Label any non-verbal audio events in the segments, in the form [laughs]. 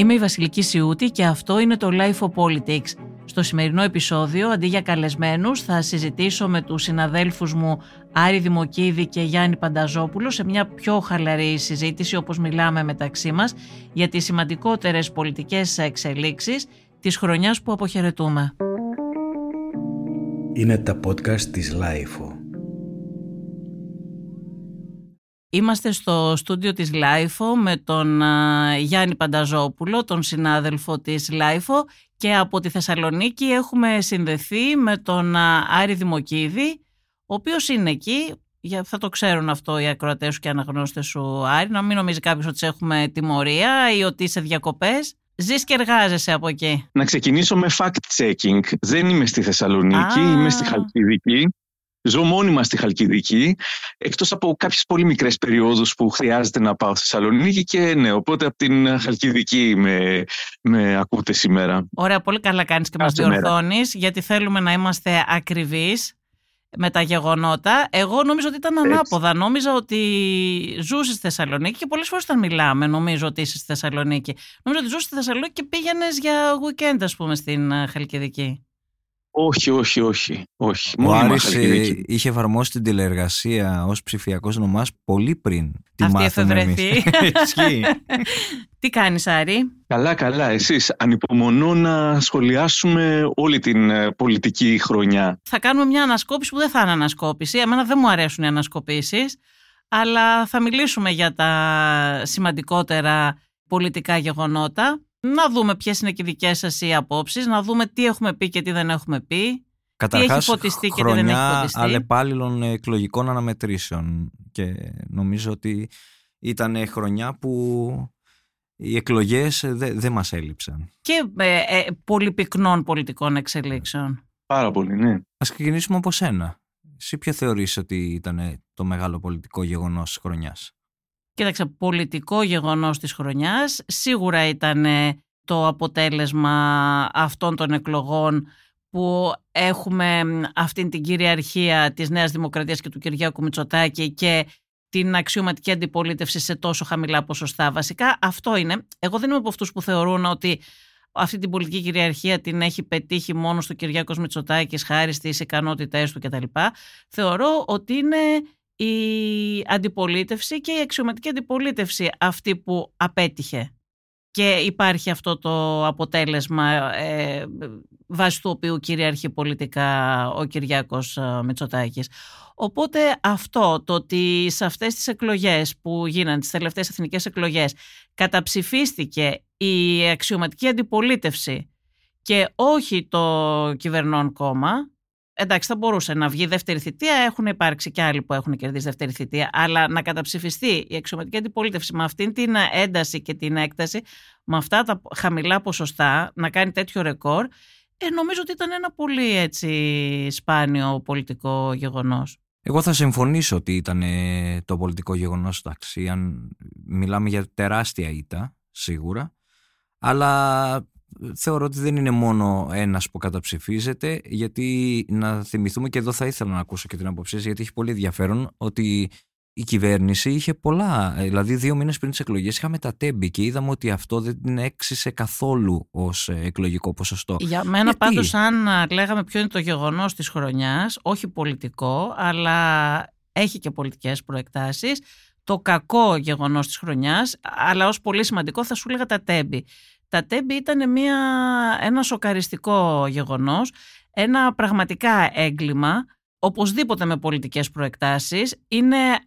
Είμαι η Βασιλική Σιούτη και αυτό είναι το Life of Politics. Στο σημερινό επεισόδιο, αντί για καλεσμένους, θα συζητήσω με τους συναδέλφους μου Άρη Δημοκίδη και Γιάννη Πανταζόπουλο σε μια πιο χαλαρή συζήτηση όπως μιλάμε μεταξύ μας για τις σημαντικότερες πολιτικές εξελίξεις της χρονιάς που αποχαιρετούμε. Είναι τα podcast της Life. Είμαστε στο στούντιο της LiFO με τον Γιάννη Πανταζόπουλο, τον συνάδελφο της LiFO και από τη Θεσσαλονίκη έχουμε συνδεθεί με τον Άρη Δημοκίδη, ο οποίος είναι εκεί, θα το ξέρουν αυτό οι ακροατές σου και αναγνώστες σου Άρη, να μην νομίζει κάποιος ότι σε έχουμε τιμωρία ή ότι είσαι διακοπές. Ζεις και εργάζεσαι από εκεί. Να ξεκινήσω με fact-checking. Δεν είμαι στη Θεσσαλονίκη, είμαι στη Χαλκιδική. Ζω μόνιμα στη Χαλκιδική, εκτός από κάποιες πολύ μικρές περιόδους που χρειάζεται να πάω στη Θεσσαλονίκη και ναι, οπότε από την Χαλκιδική με, με ακούτε σήμερα. Ωραία, πολύ καλά κάνεις και μας διορθώνεις, γιατί θέλουμε να είμαστε ακριβείς με τα γεγονότα. Εγώ νόμιζα ότι ήταν ανάποδα. Νόμιζα ότι ζούσες στη Θεσσαλονίκη και πολλές φορές όταν μιλάμε, νομίζω ότι είσαι στη Θεσσαλονίκη. Νόμιζα ότι ζούσες στη Θεσσαλονίκη και πήγαινες για weekend, ας πούμε, στην Χαλκιδική. Όχι, όχι, όχι. όχι. Ο Άρης ε, είχε εφαρμόσει την τηλεεργασία ως ψηφιακός νομάς πολύ πριν τη Αυτή εφευρεθεί. [laughs] Τι κάνεις Άρη; Καλά, καλά. Εσείς ανυπομονώ να σχολιάσουμε όλη την ε, πολιτική χρονιά. Θα κάνουμε μια ανασκόπηση που δεν θα είναι ανασκόπηση. Εμένα δεν μου αρέσουν οι ανασκοπήσεις. Αλλά θα μιλήσουμε για τα σημαντικότερα πολιτικά γεγονότα να δούμε ποιες είναι και οι δικές σας οι απόψεις, να δούμε τι έχουμε πει και τι δεν έχουμε πει. Καταρχάς, τι έχει φωτιστεί και τι δεν έχει φωτιστεί. αλλεπάλληλων εκλογικών αναμετρήσεων. Και νομίζω ότι ήταν χρονιά που οι εκλογές δεν δε μας έλειψαν. Και ε, ε, πολυπυκνών πολιτικών εξελίξεων. Πάρα πολύ, ναι. Ας ξεκινήσουμε από σένα. Εσύ ποιο θεωρείς ότι ήταν το μεγάλο πολιτικό γεγονός της χρονιάς; Κοίταξε, πολιτικό γεγονός της χρονιάς σίγουρα ήταν το αποτέλεσμα αυτών των εκλογών που έχουμε αυτήν την κυριαρχία της Νέας Δημοκρατίας και του Κυριάκου Μητσοτάκη και την αξιωματική αντιπολίτευση σε τόσο χαμηλά ποσοστά. Βασικά αυτό είναι. Εγώ δεν είμαι από αυτούς που θεωρούν ότι αυτή την πολιτική κυριαρχία την έχει πετύχει μόνος στο Κυριάκος Μητσοτάκης χάρη στις ικανότητές του κτλ. Θεωρώ ότι είναι η αντιπολίτευση και η αξιωματική αντιπολίτευση αυτή που απέτυχε. Και υπάρχει αυτό το αποτέλεσμα ε, βάσει του οποίου κυριαρχεί πολιτικά ο Κυριάκος ε, Μητσοτάκης. Οπότε αυτό το ότι σε αυτές τις εκλογές που γίνανε, τις τελευταίες εθνικές εκλογές, καταψηφίστηκε η αξιωματική αντιπολίτευση και όχι το κυβερνών κόμμα, εντάξει, θα μπορούσε να βγει δεύτερη θητεία. Έχουν υπάρξει και άλλοι που έχουν κερδίσει δεύτερη θητεία. Αλλά να καταψηφιστεί η αξιωματική αντιπολίτευση με αυτήν την ένταση και την έκταση, με αυτά τα χαμηλά ποσοστά, να κάνει τέτοιο ρεκόρ, ε, νομίζω ότι ήταν ένα πολύ έτσι σπάνιο πολιτικό γεγονός. Εγώ θα συμφωνήσω ότι ήταν το πολιτικό γεγονός, εντάξει, αν μιλάμε για τεράστια ήττα, σίγουρα, αλλά θεωρώ ότι δεν είναι μόνο ένας που καταψηφίζεται γιατί να θυμηθούμε και εδώ θα ήθελα να ακούσω και την αποψή γιατί έχει πολύ ενδιαφέρον ότι η κυβέρνηση είχε πολλά, δηλαδή δύο μήνες πριν τις εκλογές είχαμε τα τέμπη και είδαμε ότι αυτό δεν την έξισε καθόλου ως εκλογικό ποσοστό. Για μένα γιατί; πάντως αν λέγαμε ποιο είναι το γεγονός της χρονιάς, όχι πολιτικό αλλά έχει και πολιτικές προεκτάσεις, το κακό γεγονός της χρονιάς, αλλά ως πολύ σημαντικό θα σου έλεγα τα τέμπη. Τα τέμπη ήταν μια, ένα σοκαριστικό γεγονός, ένα πραγματικά έγκλημα, οπωσδήποτε με πολιτικές προεκτάσεις. Είναι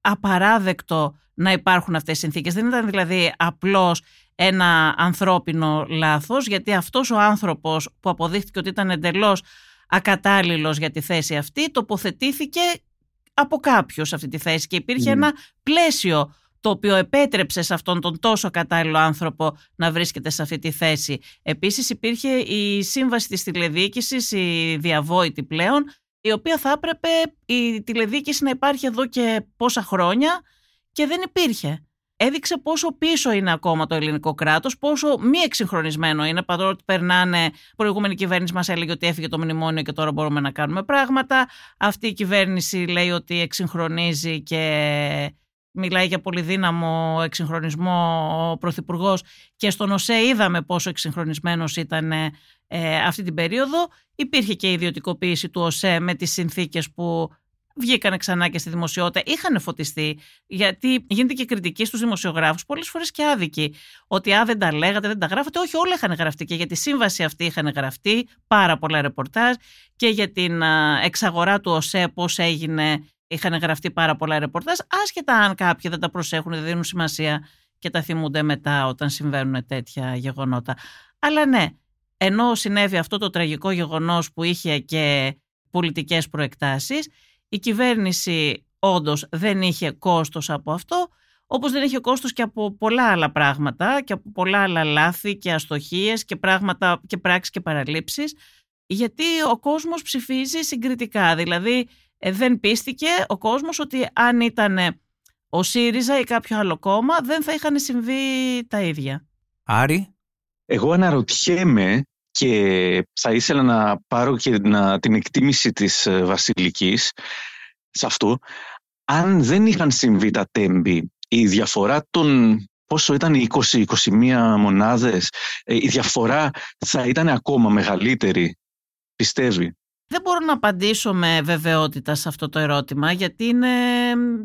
απαράδεκτο να υπάρχουν αυτές οι συνθήκες. Δεν ήταν δηλαδή απλώς ένα ανθρώπινο λάθος, γιατί αυτός ο άνθρωπος που αποδείχθηκε ότι ήταν εντελώς ακατάλληλος για τη θέση αυτή, τοποθετήθηκε από κάποιους αυτή τη θέση και υπήρχε ναι. ένα πλαίσιο το οποίο επέτρεψε σε αυτόν τον τόσο κατάλληλο άνθρωπο να βρίσκεται σε αυτή τη θέση. Επίσης υπήρχε η σύμβαση της τηλεδιοίκησης, η διαβόητη πλέον, η οποία θα έπρεπε η τηλεδιοίκηση να υπάρχει εδώ και πόσα χρόνια και δεν υπήρχε. Έδειξε πόσο πίσω είναι ακόμα το ελληνικό κράτος, πόσο μη εξυγχρονισμένο είναι. Παρότι περνάνε, η προηγούμενη κυβέρνηση μας έλεγε ότι έφυγε το μνημόνιο και τώρα μπορούμε να κάνουμε πράγματα. Αυτή η κυβέρνηση λέει ότι εξυγχρονίζει και μιλάει για πολύ δύναμο εξυγχρονισμό ο Πρωθυπουργός και στον ΟΣΕ είδαμε πόσο εξυγχρονισμένος ήταν ε, αυτή την περίοδο. Υπήρχε και η ιδιωτικοποίηση του ΟΣΕ με τις συνθήκες που βγήκανε ξανά και στη δημοσιότητα, είχαν φωτιστεί, γιατί γίνεται και κριτική στους δημοσιογράφους, πολλές φορές και άδικη. Ότι α, δεν τα λέγατε, δεν τα γράφατε. Όχι, όλα είχαν γραφτεί και για τη σύμβαση αυτή είχαν γραφτεί πάρα πολλά ρεπορτάζ και για την εξαγορά του ΟΣΕ, πώς έγινε, είχαν γραφτεί πάρα πολλά ρεπορτάζ. Άσχετα αν κάποιοι δεν τα προσέχουν, δεν δίνουν σημασία και τα θυμούνται μετά όταν συμβαίνουν τέτοια γεγονότα. Αλλά ναι, ενώ συνέβη αυτό το τραγικό γεγονός που είχε και πολιτικές προεκτάσεις, η κυβέρνηση όντως δεν είχε κόστος από αυτό, όπως δεν είχε κόστος και από πολλά άλλα πράγματα και από πολλά άλλα λάθη και αστοχίες και πράγματα και πράξεις και παραλήψεις, γιατί ο κόσμος ψηφίζει συγκριτικά. Δηλαδή ε, δεν πίστηκε ο κόσμος ότι αν ήταν ο ΣΥΡΙΖΑ ή κάποιο άλλο κόμμα δεν θα είχαν συμβεί τα ίδια. Άρη; Εγώ αναρωτιέμαι και θα ήθελα να πάρω και να, την εκτίμηση της ε, Βασιλικής σε αυτό. Αν δεν είχαν συμβεί τα τέμπη, η διαφορά των πόσο ήταν οι 20-21 μονάδες, ε, η διαφορά θα ήταν ακόμα μεγαλύτερη, πιστεύει; Δεν μπορώ να απαντήσω με βεβαιότητα σε αυτό το ερώτημα, γιατί είναι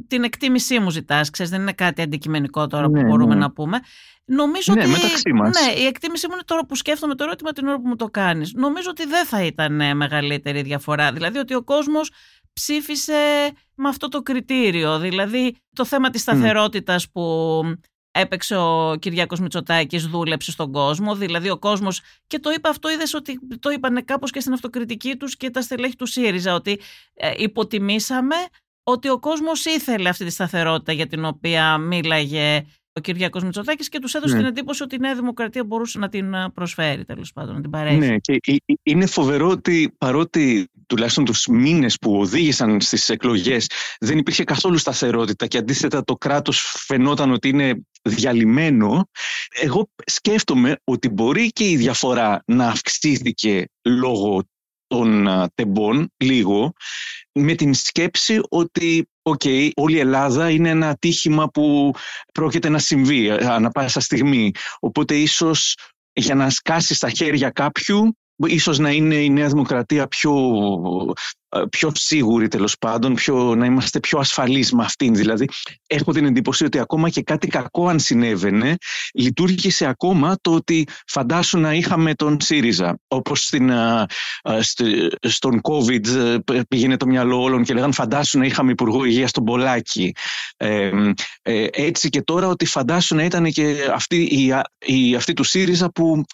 την εκτίμησή μου ζητάς, ξέρεις, δεν είναι κάτι αντικειμενικό τώρα που ναι, μπορούμε ναι. να πούμε. Νομίζω ναι, ότι, μεταξύ μας. Ναι, η εκτίμησή μου είναι τώρα που σκέφτομαι το ερώτημα την ώρα που μου το κάνεις. Νομίζω ότι δεν θα ήταν ε, μεγαλύτερη διαφορά. Δηλαδή ότι ο κόσμος ψήφισε με αυτό το κριτήριο. Δηλαδή το θέμα της σταθερότητας που έπαιξε ο Κυριάκος Μητσοτάκης, δούλεψε στον κόσμο. Δηλαδή ο κόσμος, και το είπα αυτό, είδες ότι το είπαν κάπως και στην αυτοκριτική τους και τα στελέχη του ΣΥΡΙΖΑ, ότι ε, υποτιμήσαμε ότι ο κόσμος ήθελε αυτή τη σταθερότητα για την οποία μίλαγε ο Κυριάκος Μητσοτάκης και τους έδωσε ναι. την εντύπωση ότι η Νέα Δημοκρατία μπορούσε να την ε, προσφέρει τέλος πάντων, να την παρέχει. Ναι και είναι φοβερό ότι παρότι τουλάχιστον τους μήνες που οδήγησαν στις εκλογές δεν υπήρχε καθόλου σταθερότητα και αντίθετα το κράτος φαινόταν ότι είναι διαλυμένο εγώ σκέφτομαι ότι μπορεί και η διαφορά να αυξήθηκε λόγω των τεμπών λίγο με την σκέψη ότι okay, όλη η Ελλάδα είναι ένα ατύχημα που πρόκειται να συμβεί ανά πάσα στιγμή. Οπότε ίσως για να σκάσει στα χέρια κάποιου ίσως να είναι η Νέα Δημοκρατία πιο, ε, πιο σίγουρη τέλος πάντων, πιο, να είμαστε πιο ασφαλείς με αυτήν. Δηλαδή έχω την εντύπωση ότι ακόμα και κάτι κακό αν συνέβαινε λειτουργήσε ακόμα το ότι φαντάσου να είχαμε τον ΣΥΡΙΖΑ όπως στην, ε, ε, στον COVID πήγαινε το μυαλό όλων και λέγανε φαντάσου να είχαμε Υπουργό Υγείας στον Πολάκη. έτσι και τώρα ότι φαντάσου να ήταν και αυτή, η, η, αυτή του ΣΥΡΙΖΑ που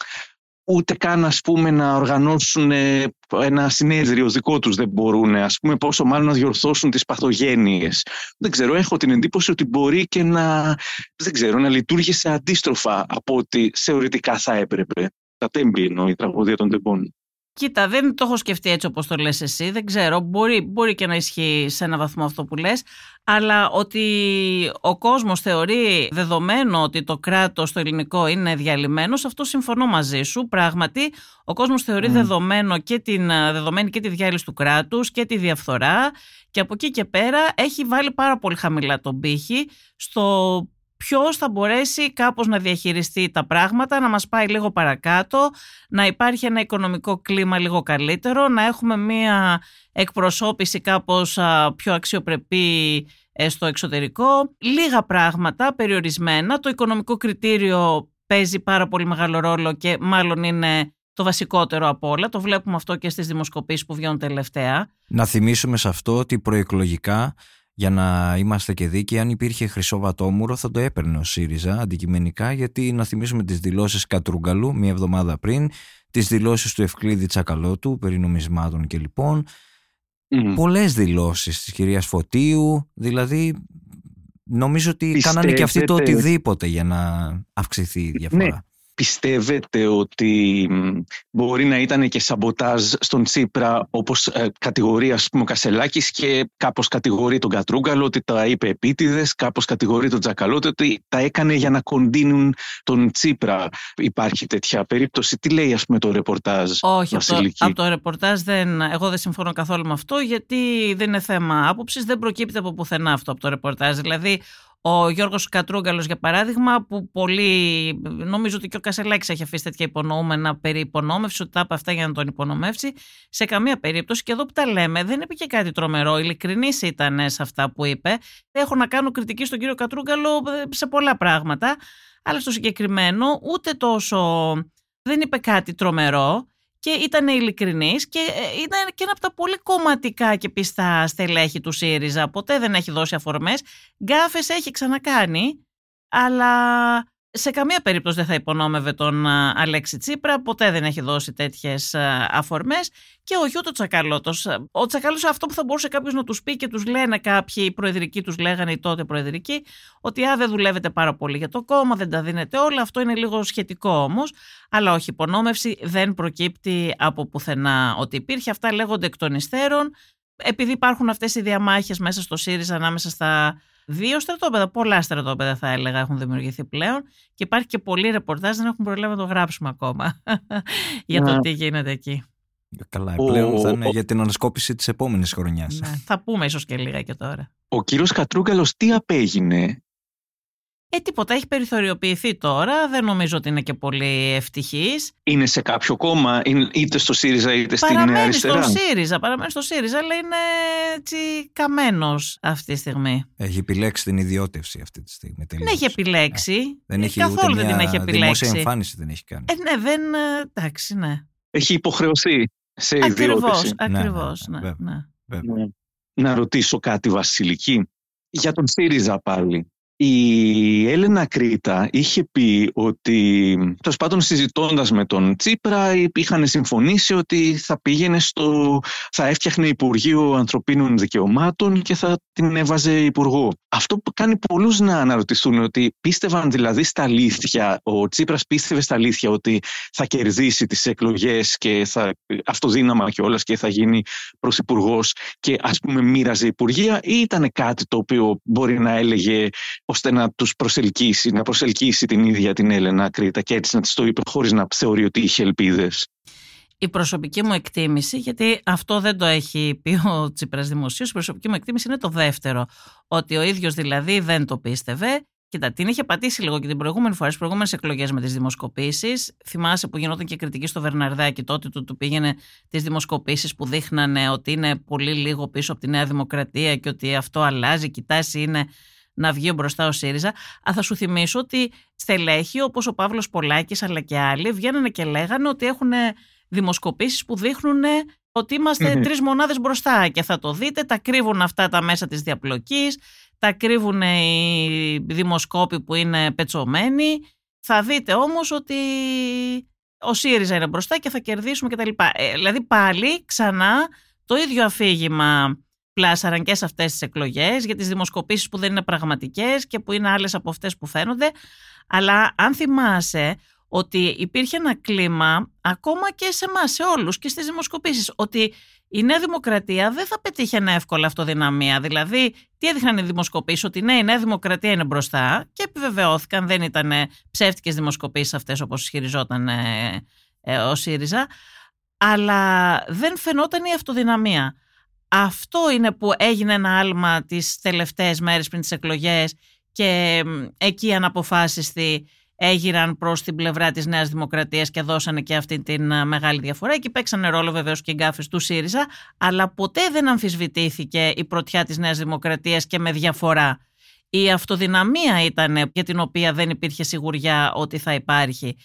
ούτε καν ας πούμε να οργανώσουν ε, ένα συνέδριο δικό τους δεν μπορούν ας πούμε πόσο μάλλον να διορθώσουν τις παθογένειες. Δεν ξέρω, έχω την εντύπωση ότι μπορεί και να, δεν ξέρω, να λειτουργήσε αντίστροφα από ό,τι θεωρητικά θα έπρεπε. Τα τέμπη εννοώ η τραγωδία των τεμπών. Κοίτα, δεν το έχω σκεφτεί έτσι όπως το λες εσύ, δεν ξέρω, μπορεί, μπορεί και να ισχύει σε ένα βαθμό αυτό που λες, αλλά ότι ο κόσμος θεωρεί δεδομένο ότι το κράτος το ελληνικό είναι διαλυμένος, σε αυτό συμφωνώ μαζί σου, πράγματι ο κόσμος θεωρεί δεδομένο και την, δεδομένη και τη διάλυση του κράτους και τη διαφθορά και από εκεί και πέρα έχει βάλει πάρα πολύ χαμηλά τον πύχη στο ποιος θα μπορέσει κάπως να διαχειριστεί τα πράγματα, να μας πάει λίγο παρακάτω, να υπάρχει ένα οικονομικό κλίμα λίγο καλύτερο, να έχουμε μία εκπροσώπηση κάπως πιο αξιοπρεπή ε, στο εξωτερικό. Λίγα πράγματα, περιορισμένα. Το οικονομικό κριτήριο παίζει πάρα πολύ μεγάλο ρόλο και μάλλον είναι το βασικότερο από όλα. Το βλέπουμε αυτό και στις δημοσκοπήσεις που βγαίνουν τελευταία. Να θυμίσουμε σε αυτό ότι προεκλογικά για να είμαστε και δίκαιοι, αν υπήρχε χρυσό βατόμουρο θα το έπαιρνε ο ΣΥΡΙΖΑ αντικειμενικά, γιατί να θυμίσουμε τις δηλώσεις Κατρούγκαλου μία εβδομάδα πριν, τις δηλώσεις του Ευκλήδη Τσακαλώτου περί νομισμάτων και λοιπόν, mm. πολλές δηλώσεις της κυρίας Φωτίου, δηλαδή νομίζω ότι Πιστεύετε... κάνανε και αυτοί το οτιδήποτε για να αυξηθεί η διαφορά. Ναι. Πιστεύετε ότι μπορεί να ήταν και σαμποτάζ στον Τσίπρα όπως ε, κατηγορεί ας πούμε ο Κασελάκης και κάπως κατηγορεί τον Κατρούγκαλο ότι τα είπε επίτηδες, κάπως κατηγορεί τον Τζακαλώτη ότι τα έκανε για να κοντίνουν τον Τσίπρα. Υπάρχει τέτοια περίπτωση; Τι λέει ας πούμε το ρεπορτάζ Όχι, από το, από το ρεπορτάζ δεν, εγώ δεν συμφωνώ καθόλου με αυτό γιατί δεν είναι θέμα άποψης, δεν προκύπτει από πουθενά αυτό από το ρεπορτάζ. Δηλαδή Ο Γιώργος Κατρούγκαλος για παράδειγμα που πολύ νομίζω ότι και ο Κασελάκης έχει αφήσει τέτοια υπονοούμενα περί υπονόμευσης ότι τα είπε αυτά για να τον υπονομεύσει. Σε καμία περίπτωση και εδώ που τα λέμε δεν είπε και κάτι τρομερό. Ειλικρινής ήταν σε αυτά που είπε. Έχω να κάνω κριτική στον κύριο Κατρούγκαλο σε πολλά πράγματα αλλά στο συγκεκριμένο ούτε τόσο δεν είπε κάτι τρομερό και ήταν ειλικρινής και ε, ήταν και ένα από τα πολύ κομματικά και πιστά στελέχη του ΣΥΡΙΖΑ. Ποτέ δεν έχει δώσει αφορμές. Γκάφες έχει ξανακάνει, αλλά σε καμία περίπτωση δεν θα υπονόμευε τον Αλέξη Τσίπρα, ποτέ δεν έχει δώσει τέτοιες αφορμές. Και ο Γιώτο Τσακαλώτο. Ο Τσακαλώτος, αυτό που θα μπορούσε κάποιος να τους πει και τους λένε κάποιοι προεδρικοί, τους λέγανε οι τότε προεδρικοί, ότι α, δεν δουλεύετε πάρα πολύ για το κόμμα, δεν τα δίνετε όλα. Αυτό είναι λίγο σχετικό όμως. Αλλά όχι, υπονόμευση δεν προκύπτει από πουθενά ότι υπήρχε. Αυτά λέγονται εκ των υστέρων. Επειδή υπάρχουν αυτές οι διαμάχες μέσα στο ΣΥΡΙΖΑ ανάμεσα στα Δύο στρατόπεδα, πολλά στρατόπεδα θα έλεγα έχουν δημιουργηθεί πλέον και υπάρχει και πολλοί ρεπορτάζ, δεν έχουν προλάβει να το γράψουμε ακόμα [laughs] για το τι γίνεται εκεί. Καλά, πλέον θα είναι για την ανασκόπηση της επόμενης χρονιάς. Ναι, θα πούμε ίσως και λίγα και τώρα. Ο κύριος Κατρούγκαλος τι απέγινε; Ε, τίποτα, έχει περιθωριοποιηθεί τώρα. Δεν νομίζω ότι είναι και πολύ ευτυχής. Είναι σε κάποιο κόμμα, είτε στο ΣΥΡΙΖΑ είτε στην παραμένει αριστερά; Στο ΣΥΡΙΖΑ, παραμένει στο ΣΥΡΙΖΑ, αλλά είναι έτσι καμένος αυτή τη στιγμή. Έχει επιλέξει την ιδιώτευση αυτή τη στιγμή. Δεν έχει επιλέξει. Ε, δεν έχει Καθόλου ούτε δεν την έχει επιλέξει. Δημόσια εμφάνιση δεν έχει κάνει. Ε, ναι, δεν. ε, Εντάξει, ναι. Έχει υποχρεωθεί σε ιδιώτευση. Ακριβώς, ναι, ναι, ναι, ναι, βέβαια. Ναι. Να ρωτήσω κάτι Βασιλική. Για τον ΣΥΡΙΖΑ πάλι. Η Έλενα Κρήτα είχε πει ότι, τέλος πάντων συζητώντας με τον Τσίπρα, είχαν συμφωνήσει ότι θα πήγαινε στο, θα έφτιαχνε Υπουργείο Ανθρωπίνων Δικαιωμάτων και θα την έβαζε Υπουργό. Αυτό που κάνει πολλούς να αναρωτηθούν ότι πίστευαν δηλαδή στα αλήθεια, ο Τσίπρας πίστευε στα αλήθεια ότι θα κερδίσει τις εκλογές και θα αυτοδύναμα κιόλας και θα γίνει πρωθυπουργός και ας πούμε μοίραζε Υπουργεία ή ήταν κάτι το οποίο μπορεί να έλεγε ώστε να τους προσελκύσει, να προσελκύσει την ίδια την Έλενα Κρήτα και έτσι να της το είπε χωρίς να θεωρεί ότι είχε ελπίδες. Η προσωπική μου εκτίμηση, γιατί αυτό δεν το έχει πει ο Τσίπρας δημοσίως, η προσωπική μου εκτίμηση είναι το δεύτερο. Ότι ο ίδιος δηλαδή δεν το πίστευε. Κοίτα, την είχε πατήσει λίγο και την προηγούμενη φορά, στις προηγούμενες εκλογές με τις δημοσκοπήσεις. Θυμάσαι που γινόταν και κριτική στο Βερναρδάκι τότε του, του πήγαινε τις δημοσκοπήσεις που δείχνανε ότι είναι πολύ λίγο πίσω από τη Νέα Δημοκρατία και ότι αυτό αλλάζει. Και η τάση είναι να βγει μπροστά ο ΣΥΡΙΖΑ. Α, θα σου θυμίσω ότι στελέχη όπως ο Παύλος Πολάκης αλλά και άλλοι βγαίνανε και λέγανε ότι έχουν δημοσκοπήσεις που δείχνουν ότι είμαστε τρεις μονάδες μπροστά και θα το δείτε, τα κρύβουν αυτά τα μέσα της διαπλοκής, τα κρύβουν οι δημοσκόποι που είναι πετσωμένοι. Θα δείτε όμως ότι ο ΣΥΡΙΖΑ είναι μπροστά και θα κερδίσουμε κτλ. Ε, δηλαδή πάλι ξανά το ίδιο αφήγημα πλάσαραν και σε αυτές τις εκλογές για τις δημοσκοπήσεις που δεν είναι πραγματικές και που είναι άλλες από αυτές που φαίνονται. Αλλά αν θυμάσαι ότι υπήρχε ένα κλίμα ακόμα και σε εμάς, σε όλους και στις δημοσκοπήσεις, ότι η Νέα Δημοκρατία δεν θα πετύχαινε εύκολα αυτοδυναμία. Δηλαδή, τι έδειχναν οι δημοσκοπήσεις, ότι ναι, η Νέα Δημοκρατία είναι μπροστά και επιβεβαιώθηκαν, δεν ήταν ψεύτικες δημοσκοπήσεις αυτές όπως ισχυριζόταν ε, ε, ο ΣΥΡΙΖΑ, αλλά δεν φαινόταν η αυτοδυναμία. Αυτό είναι που έγινε ένα άλμα τις τελευταίες μέρες πριν τις εκλογές και εκεί αναποφάσιστη έγιραν προς την πλευρά της Νέας Δημοκρατίας και δώσανε και αυτή την ε, μεγάλη διαφορά. Εκεί παίξανε ρόλο βεβαίως και οι γκάφες του ΣΥΡΙΖΑ, αλλά ποτέ δεν αμφισβητήθηκε η πρωτιά της Νέας Δημοκρατίας και με διαφορά. Η αυτοδυναμία ήταν για την οποία δεν υπήρχε σιγουριά ότι θα υπάρχει.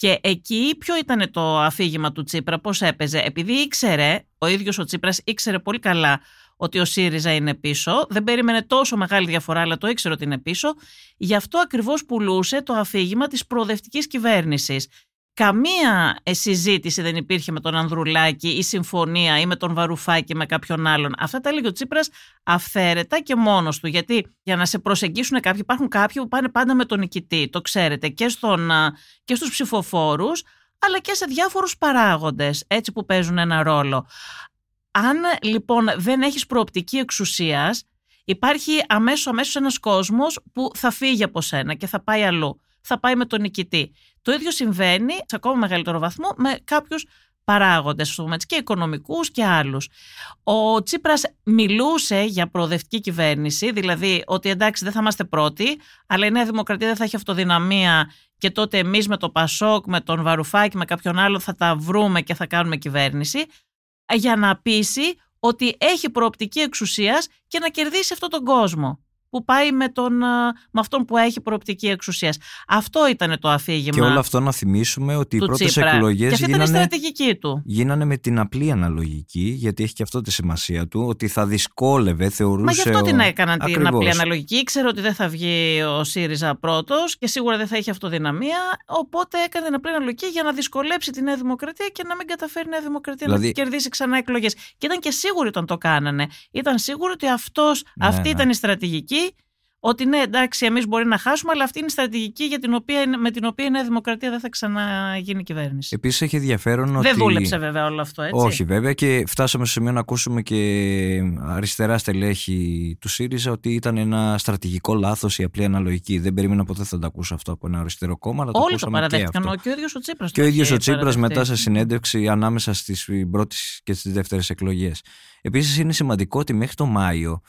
Και εκεί ποιο ήταν το αφήγημα του Τσίπρα, πώς έπαιζε; Επειδή ήξερε, ο ίδιος ο Τσίπρας ήξερε πολύ καλά ότι ο ΣΥΡΙΖΑ είναι πίσω. Δεν περίμενε τόσο μεγάλη διαφορά, αλλά το ήξερε ότι είναι πίσω. Γι' αυτό ακριβώς πουλούσε το αφήγημα της προοδευτικής κυβέρνησης. Καμία ε, συζήτηση δεν υπήρχε με τον Ανδρουλάκη ή συμφωνία ή με τον Βαρουφάκη με κάποιον άλλον. Αυτά τα έλεγε ο Τσίπρας αυθαίρετα και μόνος του. Γιατί για να σε προσεγγίσουν κάποιοι, υπάρχουν κάποιοι που πάνε πάντα με τον νικητή. Το ξέρετε και, στον, και στους ψηφοφόρους, αλλά και σε διάφορους παράγοντες, έτσι που παίζουν ένα ρόλο. Αν λοιπόν δεν έχεις προοπτική εξουσίας, υπάρχει αμέσως αμέσως ένας κόσμος που θα φύγει από σένα και θα πάει αλλού. Θα πάει με τον νικητή. Το ίδιο συμβαίνει σε ακόμα μεγαλύτερο βαθμό με κάποιους παράγοντες και οικονομικούς και άλλους. Ο Τσίπρας μιλούσε για προοδευτική κυβέρνηση, δηλαδή ότι εντάξει δεν θα είμαστε πρώτοι, αλλά η Νέα Δημοκρατία δεν θα έχει αυτοδυναμία και τότε εμείς με το Πασόκ, με τον Βαρουφάκη, με κάποιον άλλο θα τα βρούμε και θα κάνουμε κυβέρνηση, για να πείσει ότι έχει προοπτική εξουσίας και να κερδίσει αυτόν τον κόσμο που πάει με, τον, με αυτόν που έχει προοπτική εξουσίας. Αυτό ήταν το αφήγημα. Και όλο αυτό να θυμίσουμε ότι οι πρώτες εκλογές γίνανε, γίνανε με την απλή αναλογική, γιατί έχει και αυτό τη σημασία του, ότι θα δυσκόλευε, θεωρούσε. Μα γι' αυτό την έκαναν την απλή αναλογική. Ήξερε ότι δεν θα βγει ο ΣΥΡΙΖΑ πρώτος και σίγουρα δεν θα έχει αυτοδυναμία. Οπότε έκανε την απλή αναλογική για να δυσκολέψει τη Νέα Δημοκρατία και να μην καταφέρει η Νέα Δημοκρατία δηλαδή... να κερδίσει ξανά εκλογές. Και ήταν και σίγουροι όταν το κάνανε. Ήταν σίγουροι ότι αυτός, ναι, αυτή ναι. ήταν η στρατηγική ότι ναι, εντάξει, εμείς μπορεί να χάσουμε, αλλά αυτή είναι η στρατηγική για την οποία, με την οποία η Νέα Δημοκρατία δεν θα ξαναγίνει κυβέρνηση. Επίσης έχει ενδιαφέρον ότι. Δεν δούλεψε βέβαια όλο αυτό, έτσι. Όχι, βέβαια, και φτάσαμε σε σημείο να ακούσουμε και αριστερά στελέχη του ΣΥΡΙΖΑ ότι ήταν ένα στρατηγικό λάθος η απλή αναλογική. Δεν περίμενα ποτέ θα το ακούσω αυτό από ένα αριστερό κόμμα. Αλλά Όλοι το παραδέχτηκαν. Και, και ο ίδιος ο Τσίπρας. Και ο ίδιος ο Τσίπρας μετά σε συνέντευξη ανάμεσα στις πρώτες και στις δεύτερες εκλογές. Επίσης είναι σημαντικό ότι μέχρι το Μάιο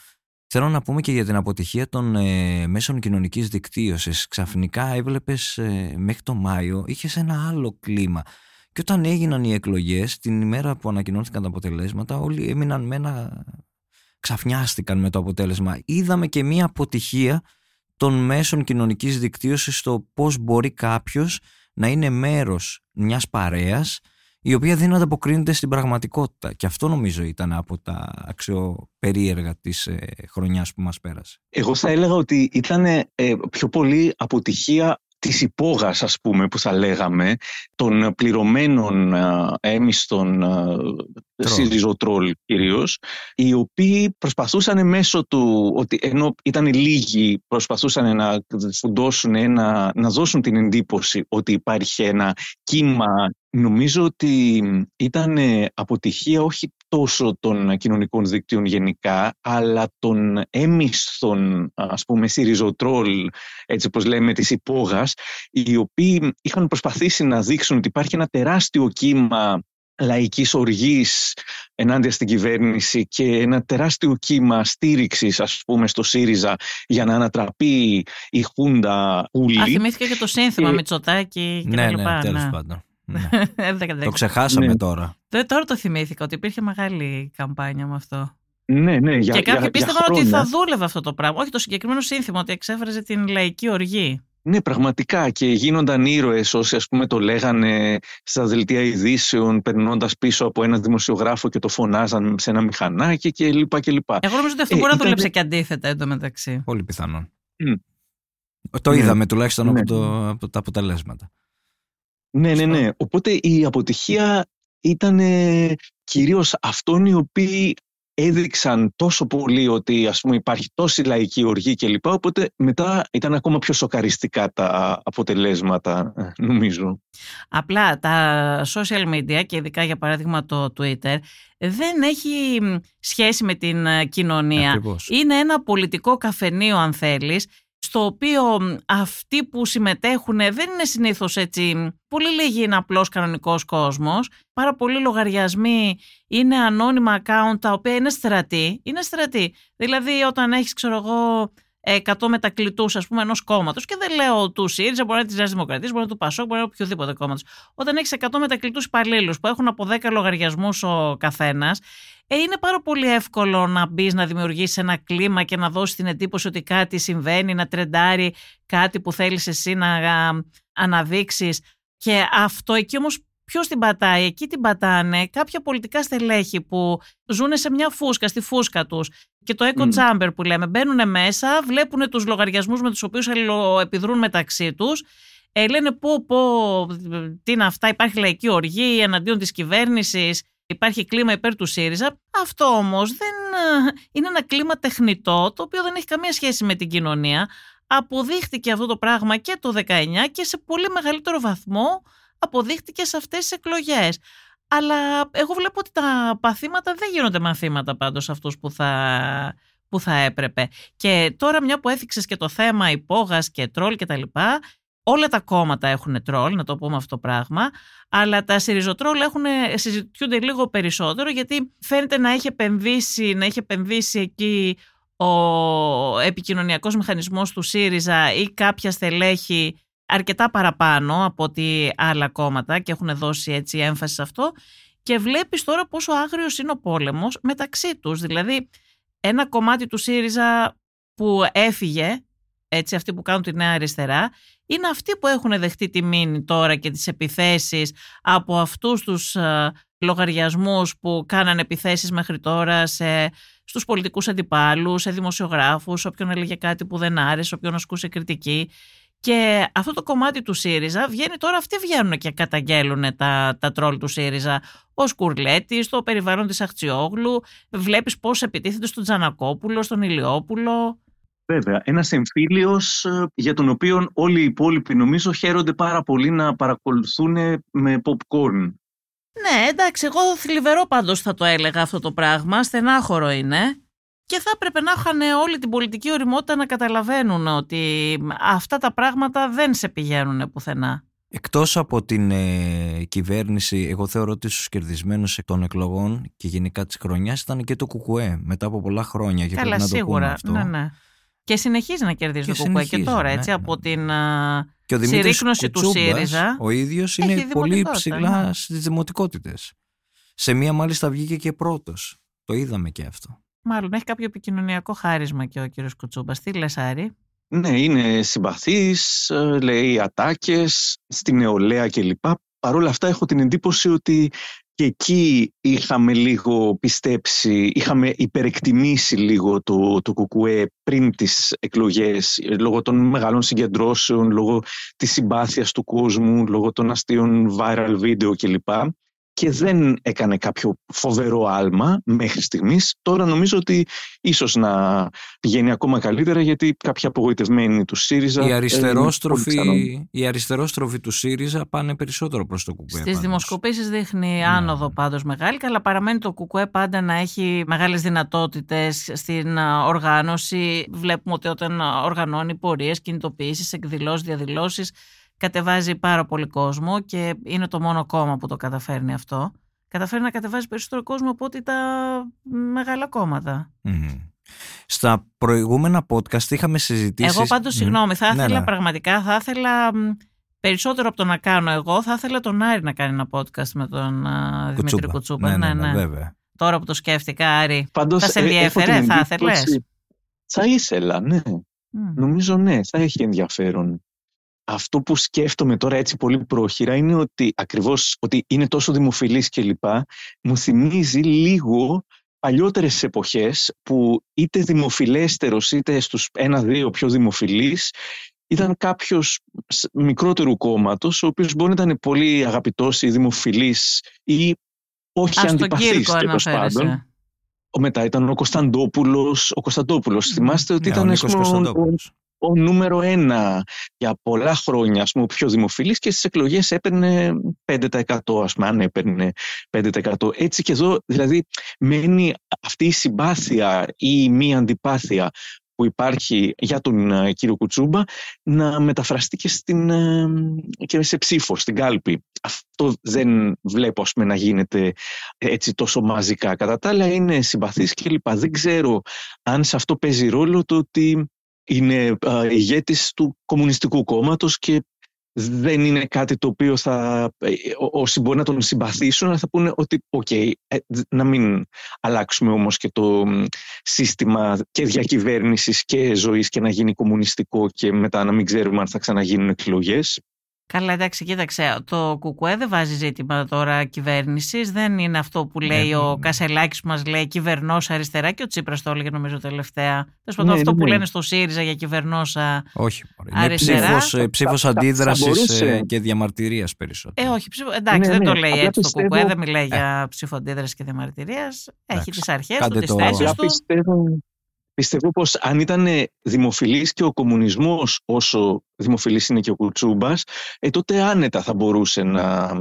Θέλω να πούμε και για την αποτυχία των ε, μέσων κοινωνικής δικτύωσης. Ξαφνικά έβλεπες ε, μέχρι το Μάιο, είχες ένα άλλο κλίμα. Και όταν έγιναν οι εκλογές, την ημέρα που ανακοινώθηκαν τα αποτελέσματα, όλοι έμειναν με ένα... ξαφνιάστηκαν με το αποτέλεσμα. Είδαμε και μία αποτυχία των μέσων κοινωνικής δικτύωσης στο πώς μπορεί κάποιος να είναι μέρος μιας παρέας η οποία δεν ανταποκρίνεται στην πραγματικότητα. Και αυτό νομίζω ήταν από τα αξιοπερίεργα της ε, χρονιάς που μας πέρασε. Εγώ θα έλεγα ότι ήταν ε, πιο πολύ αποτυχία της υπόγας ας πούμε που θα λέγαμε των πληρωμένων ε, έμιστων ΣΥΡΙΖΟ-τρόλ κυρίως οι οποίοι προσπαθούσαν μέσω του ότι ενώ ήταν λίγοι προσπαθούσαν να φουντώσουν ένα, να δώσουν την εντύπωση ότι υπάρχει ένα κύμα. Νομίζω ότι ήταν αποτυχία όχι τόσο των κοινωνικών δικτύων γενικά, αλλά των έμισθων, ας πούμε, σιριζοτρόλ, έτσι όπως λέμε, της υπόγας, οι οποίοι είχαν προσπαθήσει να δείξουν ότι υπάρχει ένα τεράστιο κύμα λαϊκής οργής ενάντια στην κυβέρνηση και ένα τεράστιο κύμα στήριξης ας πούμε στο ΣΥΡΙΖΑ για να ανατραπεί η Χούντα Ούλη. Α, θυμήθηκε και το σύνθημα και... Μητσοτάκη και ναι, τα λοιπά. Ναι, τέλος ναι. πάντων. Ναι. το ξεχάσαμε ναι. τώρα. Τώρα το θυμήθηκα ότι υπήρχε μεγάλη καμπάνια με αυτό. Ναι, ναι, για, και κάποιοι πίστευαν ότι θα δούλευε αυτό το πράγμα. Όχι το συγκεκριμένο σύνθημα, ότι εξέφραζε την λαϊκή οργή. Ναι, πραγματικά και γίνονταν ήρωες όσοι ας πούμε το λέγανε στα δελτία ειδήσεων περνώντας πίσω από ένα δημοσιογράφο και το φωνάζαν σε ένα μηχανάκι και λοιπά και λοιπά. Εγώ νομίζω ότι αυτό ε, μπορεί να ήταν... δούλεψε και αντίθετα εντωμεταξύ. Πολύ πιθανόν. Mm. Το είδαμε ναι. τουλάχιστον ναι. από, το, από τα αποτελέσματα. Ναι, ναι, ναι. Οπότε η αποτυχία ήταν κυρίως αυτών οι οποίοι έδειξαν τόσο πολύ ότι ας πούμε υπάρχει τόση λαϊκή οργή κλπ. Οπότε μετά ήταν ακόμα πιο σοκαριστικά τα αποτελέσματα νομίζω. Απλά τα social media και ειδικά για παράδειγμα το Twitter δεν έχει σχέση με την ε, κοινωνία. Είναι ένα πολιτικό καφενείο αν θέλεις στο οποίο αυτοί που συμμετέχουν δεν είναι συνήθως έτσι, πολύ λίγοι είναι απλός κανονικός κόσμος, πάρα πολλοί λογαριασμοί είναι ανώνυμα account τα οποία είναι στρατή, είναι στρατή. Δηλαδή όταν έχεις ξέρω εγώ 100 μετακλητούς, ας πούμε, ενός κόμματος, και δεν λέω του ΣΥΡΙΖΑ, μπορεί να είναι της Νέας Δημοκρατίας, μπορεί να είναι του ΠΑΣΟΚ, μπορεί να είναι οποιοδήποτε κόμματος. Όταν έχεις 100 μετακλητούς υπαλλήλους που έχουν από 10 λογαριασμούς ο καθένας, ε, είναι πάρα πολύ εύκολο να μπεις, να δημιουργήσεις ένα κλίμα και να δώσεις την εντύπωση ότι κάτι συμβαίνει, να τρεντάρει κάτι που θέλεις εσύ να αναδείξεις. Και αυτό εκεί όμως Ποιος την πατάει, εκεί την πατάνε κάποια πολιτικά στελέχη που ζουν σε μια φούσκα, στη φούσκα τους. Και το echo chamber που λέμε. Μπαίνουν μέσα, βλέπουν τους λογαριασμούς με τους οποίους επιδρούν μεταξύ τους. Ε, λένε πω, πω, τι είναι αυτά, υπάρχει λαϊκή οργή εναντίον της κυβέρνησης, υπάρχει κλίμα υπέρ του ΣΥΡΙΖΑ. Αυτό όμως δεν ε, είναι ένα κλίμα τεχνητό, το οποίο δεν έχει καμία σχέση με την κοινωνία. Αποδείχτηκε αυτό το πράγμα και το 19 και σε πολύ μεγαλύτερο βαθμό αποδείχτηκε σε αυτές τις εκλογές. Αλλά εγώ βλέπω ότι τα παθήματα δεν γίνονται μαθήματα πάντως αυτούς που θα, που θα έπρεπε. Και τώρα μια που έθιξες και το θέμα υπόγας και τρόλ και τα λοιπά, Όλα τα κόμματα έχουν τρόλ, να το πούμε αυτό το πράγμα, αλλά τα σιριζοτρόλ έχουν, συζητιούνται λίγο περισσότερο γιατί φαίνεται να έχει επενδύσει, να έχει επενδύσει εκεί ο επικοινωνιακός μηχανισμός του ΣΥΡΙΖΑ ή κάποια στελέχη αρκετά παραπάνω από ότι άλλα κόμματα και έχουν δώσει έτσι έμφαση σε αυτό και βλέπεις τώρα πόσο άγριος είναι ο πόλεμος μεταξύ τους. Δηλαδή ένα κομμάτι του ΣΥΡΙΖΑ που έφυγε, έτσι αυτοί που κάνουν τη νέα αριστερά, είναι αυτοί που έχουν δεχτεί τη μήνυ τώρα και τις επιθέσεις από αυτούς τους ε, λογαριασμούς που κάνανε επιθέσεις μέχρι τώρα σε, στους πολιτικούς αντιπάλους, σε δημοσιογράφους, όποιον έλεγε κάτι που δεν άρεσε, όποιον ασκούσε κριτική. Και αυτό το κομμάτι του ΣΥΡΙΖΑ βγαίνει τώρα, αυτοί βγαίνουν και καταγγέλουν τα, τα τρόλ του ΣΥΡΙΖΑ. Ο Σκουρλέτης, στο περιβάλλον της Αχτσιόγλου, βλέπεις πώς επιτίθεται στον Τζανακόπουλο, στον Ηλιόπουλο. Βέβαια, ένας εμφύλιος ε, για τον οποίο όλοι οι υπόλοιποι νομίζω χαίρονται πάρα πολύ να παρακολουθούν με popcorn. Ναι, εντάξει, εγώ θλιβερό πάντως θα το έλεγα αυτό το πράγμα, στενάχωρο είναι και θα έπρεπε να είχαν όλη την πολιτική οριμότητα να καταλαβαίνουν ότι αυτά τα πράγματα δεν σε πηγαίνουν πουθενά. Εκτός από την ε, κυβέρνηση, εγώ θεωρώ ότι στους κερδισμένους των εκλογών και γενικά της χρονιάς ήταν και το ΚΚΕ μετά από πολλά χρόνια. Και Καλά, να σίγουρα. Το αυτό. Ναι, ναι. Και συνεχίζει να κερδίζει Και το ΚΚΕ και συνεχίζει, τώρα, ναι, έτσι, ναι. από την Και ο Δημήτρης συρρήκνωση του Κουτσούμπας, ΣΥΡΙΖΑ. ο ίδιος έχει είναι πολύ δημοτικότητα, ψηλά ναι. στις δημοτικότητες. Σε μία μάλιστα βγήκε και πρώτος. Το είδαμε και αυτό. Μάλλον έχει κάποιο επικοινωνιακό χάρισμα και ο κύριος Κουτσούμπας. Τι λες Άρη; Ναι, είναι συμπαθής, ε, λέει ατάκες, στη νεολαία κλπ. Παρ' όλα αυτά έχω την εντύπωση ότι και εκεί είχαμε λίγο πιστέψει, είχαμε υπερεκτιμήσει λίγο το, το ΚΚΕ πριν τις εκλογές, ε, λόγω των μεγάλων συγκεντρώσεων, λόγω της συμπάθειας του κόσμου, λόγω των αστείων viral video κλπ. Και δεν έκανε κάποιο φοβερό άλμα μέχρι στιγμής. Τώρα νομίζω ότι ίσως να πηγαίνει ακόμα καλύτερα γιατί κάποιοι απογοητευμένοι του ΣΥΡΙΖΑ... Οι ε, είναι αριστερόστροφοι, πολύ πιθανό. οι αριστερόστροφοι του ΣΥΡΙΖΑ πάνε περισσότερο προς το ΚΚΕ. Στις πάντως. δημοσκοπήσεις δείχνει Ναι. άνοδο πάντως μεγάλη, αλλά παραμένει το ΚΚΕ πάντα να έχει μεγάλες δυνατότητες στην α, οργάνωση. Βλέπουμε ότι όταν α, οργανώνει πορείες, κινητοποιήσεις, εκδηλώσεις, διαδηλώσεις, κατεβάζει πάρα πολύ κόσμο και είναι το μόνο κόμμα που το καταφέρνει αυτό. Καταφέρει να κατεβάζει περισσότερο κόσμο από ότι τα μεγάλα κόμματα. Μμμ. Στα προηγούμενα podcast είχαμε συζητήσει. Εγώ πάντως, συγγνώμη, θα Ναι, ήθελα ναι. πραγματικά, θα ήθελα μ, περισσότερο από το να κάνω εγώ, θα ήθελα τον Άρη να κάνει ένα podcast με τον α, Δημήτρη Κουτσούπα. Ναι, ναι, ναι, βέβαια. Τώρα που το σκέφτηκα, Άρη. Πάντως, Θα σε ε, έχω ενδιέφερε, την θα εντύπωση- ήθελες; Θα ήθελα, ναι. Μμ. Νομίζω ναι, θα έχει ενδιαφέρον. Αυτό που σκέφτομαι τώρα έτσι πολύ πρόχειρα είναι ότι ακριβώς ότι είναι τόσο δημοφιλής κλπ. Μου θυμίζει λίγο παλιότερες εποχές που είτε δημοφιλέστερος είτε στους ένα-δύο πιο δημοφιλείς ήταν κάποιος σ- μικρότερου κόμματος ο οποίος μπορεί να ήταν πολύ αγαπητός ή δημοφιλής ή όχι Α, στον αντιπαθής Κύρκο τέλος πάντων. αναφέρεσαι. Ο μετά ήταν ο Κωνσταντόπουλος. Ο Κωνσταντόπουλος, θυμάστε ότι Ναι, ο ήταν ας Νίκος πούμε, ο, Κωνσταντόπουλος. Ο νούμερο ένα για πολλά χρόνια, ας πούμε, ο πιο δημοφιλής και στις εκλογές έπαιρνε 5% ας πούμε, αν έπαιρνε 5%. Έτσι και εδώ, δηλαδή, μένει αυτή η συμπάθεια ή η μη αντιπάθεια που υπάρχει για τον ε, κύριο Κουτσούμπα να μεταφραστεί και, στην, ε, και σε ψήφο, στην κάλπη. Αυτό δεν βλέπω ας πούμε, να γίνεται έτσι τόσο μαζικά. Κατά τα άλλα είναι συμπαθής και λοιπά. Δεν ξέρω αν σε αυτό παίζει ρόλο το ότι είναι α, ηγέτης του Κομμουνιστικού Κόμματος και δεν είναι κάτι το οποίο θα, ε, ό- όσοι μπορεί να τον συμπαθήσουν αλλά θα πούνε ότι οκ, ε, δ- να μην αλλάξουμε όμως και το μ, σύστημα και διακυβέρνησης και ζωής και να γίνει κομμουνιστικό και μετά να μην ξέρουμε αν θα ξαναγίνουν εκλογές. Καλά, εντάξει, κοίταξε. Το ΚΚΕ δεν βάζει ζήτημα τώρα κυβέρνησης. Δεν είναι αυτό που λέει Ναι, ο ναι. Κασελάκης που μας λέει κυβερνώσα αριστερά και ο Τσίπρας το έλεγε νομίζω τελευταία. Τέλος πάντων, Ναι, αυτό ναι, που ναι. λένε στο ΣΥΡΙΖΑ για κυβερνώσα. Όχι. μωρέ. Είναι Αριστερά. ψήφος, ε, ψήφος Θα- θα- θα αντίδρασης μπορούσε. ε, και διαμαρτυρίας περισσότερο. Ε, όχι, ψήφο... εντάξει, Ναι, δεν ναι, το λέει απλά έτσι το πιστεύω- ΚΚΕ, δεν μιλάει για ψηφοαντίδραση και διαμαρτυρίας. Έχει Εντάξει, τις αρχές του, κάντε τις το- θέσεις Απλά του. Πιστεύω, πιστεύω πως αν ήταν δημοφιλής και ο κομμουνισμός όσο δημοφιλής είναι και ο Κουτσούμπας, ε, τότε άνετα θα μπορούσε να,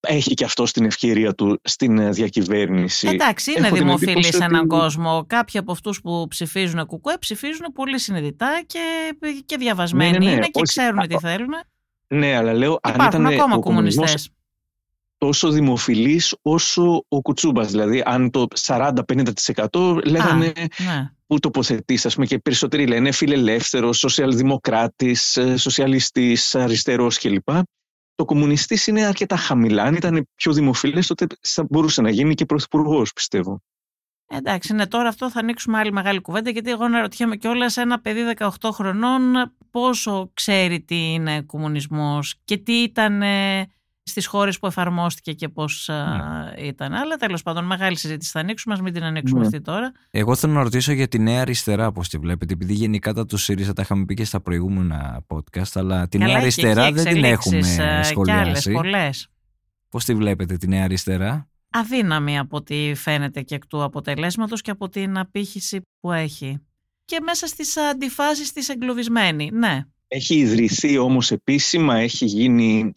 έχει και αυτό την ευκαιρία του στην ε, διακυβέρνηση. Εντάξει, είναι δημοφιλής σε έναν κόσμο. Κάποιοι από αυτούς που ψηφίζουν κουκουέ ψηφίζουν πολύ συνειδητά και, και διαβασμένοι ναι, ναι, ναι. είναι και ξέρουν τι θέλουν. Ναι, αλλά λέω αν ήταν ακόμα κομμουνιστές. Τόσο δημοφιλής όσο ο Κουτσούμπας. Δηλαδή, αν το 40-50% λέγανε ναι. πού τοποθετείς, ας πούμε, και περισσότεροι λένε φιλελεύθερος, σοσιαλδημοκράτης, ε, σοσιαλιστής, αριστερός κλπ το κομμουνιστής είναι αρκετά χαμηλά. Αν ήταν πιο δημοφιλές, τότε θα μπορούσε να γίνει και πρωθυπουργός, πιστεύω. Εντάξει, ναι, τώρα αυτό θα ανοίξουμε άλλη μεγάλη κουβέντα, γιατί εγώ να ρωτιέμαι κιόλας ένα παιδί 18 χρονών πόσο ξέρει τι είναι κομμουνισμός και τι ήταν στις χώρες που εφαρμόστηκε και πώς ναι. ήταν. Αλλά τέλος πάντων μεγάλη συζήτηση θα ανοίξουμε, ας μην την ανοίξουμε ναι. αυτή τώρα. Εγώ θέλω να ρωτήσω για τη νέα αριστερά πώς τη βλέπετε, επειδή γενικά τα του ΣΥΡΙΖΑ τα είχαμε πει και στα προηγούμενα podcast, αλλά τη νέα αριστερά δεν την έχουμε σχολιάσει. πολλές. Πώς τη βλέπετε τη νέα αριστερά; Αδύναμη από ό,τι φαίνεται και εκ του αποτελέσματος και από την απήχηση που έχει. Και μέσα στις αντιφάσεις της εγκλωβισμένη, ναι. Έχει ιδρυθεί όμως επίσημα, έχει γίνει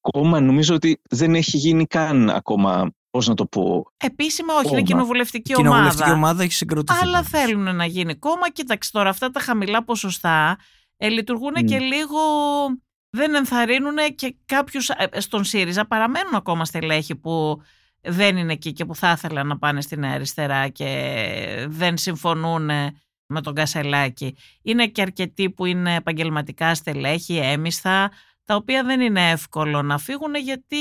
κόμμα νομίζω ότι δεν έχει γίνει καν ακόμα πώς να το πω. Επίσημα όχι, είναι κοινοβουλευτική ομάδα. Κοινοβουλευτική ομάδα έχει συγκροτηθεί. Αλλά θέλουν να γίνει κόμμα. Κοίταξε τώρα, αυτά τα χαμηλά ποσοστά ε, λειτουργούν και λίγο. Δεν ενθαρρύνουν και κάποιους ε, στον ΣΥΡΙΖΑ. Παραμένουν ακόμα στελέχη που δεν είναι εκεί και που θα ήθελαν να πάνε στην αριστερά και δεν συμφωνούν με τον Κασελάκη. Είναι και αρκετοί που είναι επαγγελματικά στελέχη, έμισθα, τα οποία δεν είναι εύκολο να φύγουν γιατί